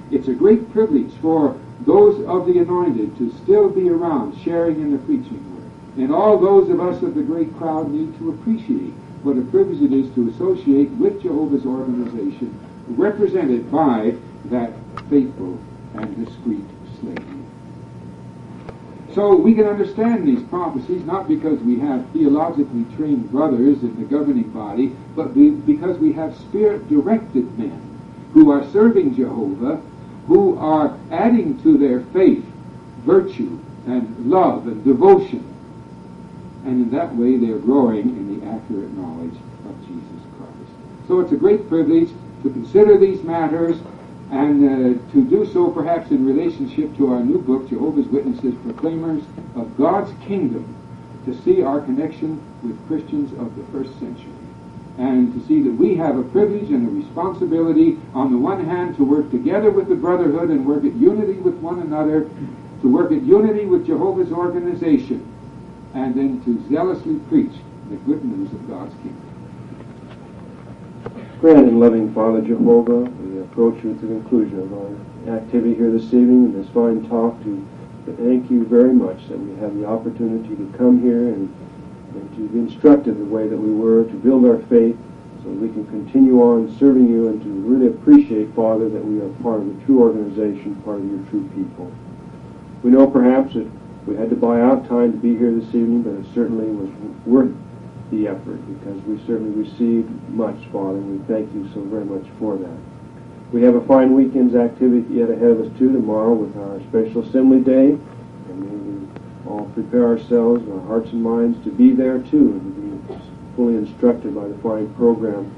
It's a great privilege for those of the anointed to still be around sharing in the preaching work. and all those of us of the great crowd need to appreciate what a privilege it is to associate with Jehovah's organization, represented by that faithful and discreet slave. So we can understand these prophecies not because we have theologically trained brothers in the governing body, but because we have spirit-directed men who are serving Jehovah, who are adding to their faith virtue and love and devotion and in that way they are growing in the accurate knowledge of Jesus Christ. So it's a great privilege to consider these matters and uh, to do so perhaps in relationship to our new book, Jehovah's Witnesses, Proclaimers of God's Kingdom, to see our connection with Christians of the first century. And to see that we have a privilege and a responsibility, on the one hand, to work together with the brotherhood and work at unity with one another, to work at unity with Jehovah's organization, and then to zealously preach the good news of God's kingdom. Grand and loving Father Jehovah, approach at the conclusion of our activity here this evening and this fine talk to, thank you very much that we have the opportunity to come here and, and to be instructed the way that we were, to build our faith so we can continue on serving you and to really appreciate, Father, that we are part of the true organization, part of your true people. We know perhaps that we had to buy out time to be here this evening, but it certainly was worth the effort because we certainly received much, Father, and we thank you so very much for that. We have a fine weekend's activity yet ahead of us too tomorrow with our special assembly day, and may we all prepare ourselves, and our hearts and minds, to be there too and to be fully instructed by the fine program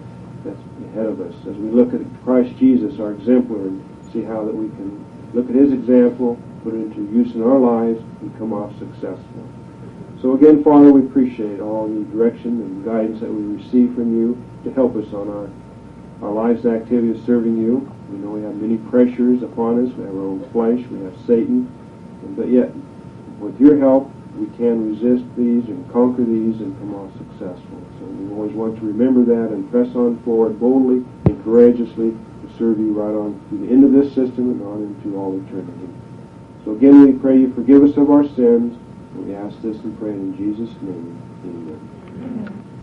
that's ahead of us as we look at Christ Jesus, our exemplar, and see how that we can look at His example, put it into use in our lives, and come off successful. So again, Father, we appreciate all the direction and guidance that we receive from you to help us on our, our life's activity of serving you. We know we have many pressures upon us. We have our own flesh. We have Satan. But yet, with your help, we can resist these and conquer these and come off successful. So we always want to remember that and press on forward boldly and courageously to serve you right on to the end of this system and on into all eternity. So again, we pray you forgive us of our sins. We ask this and pray in Jesus' name. Amen.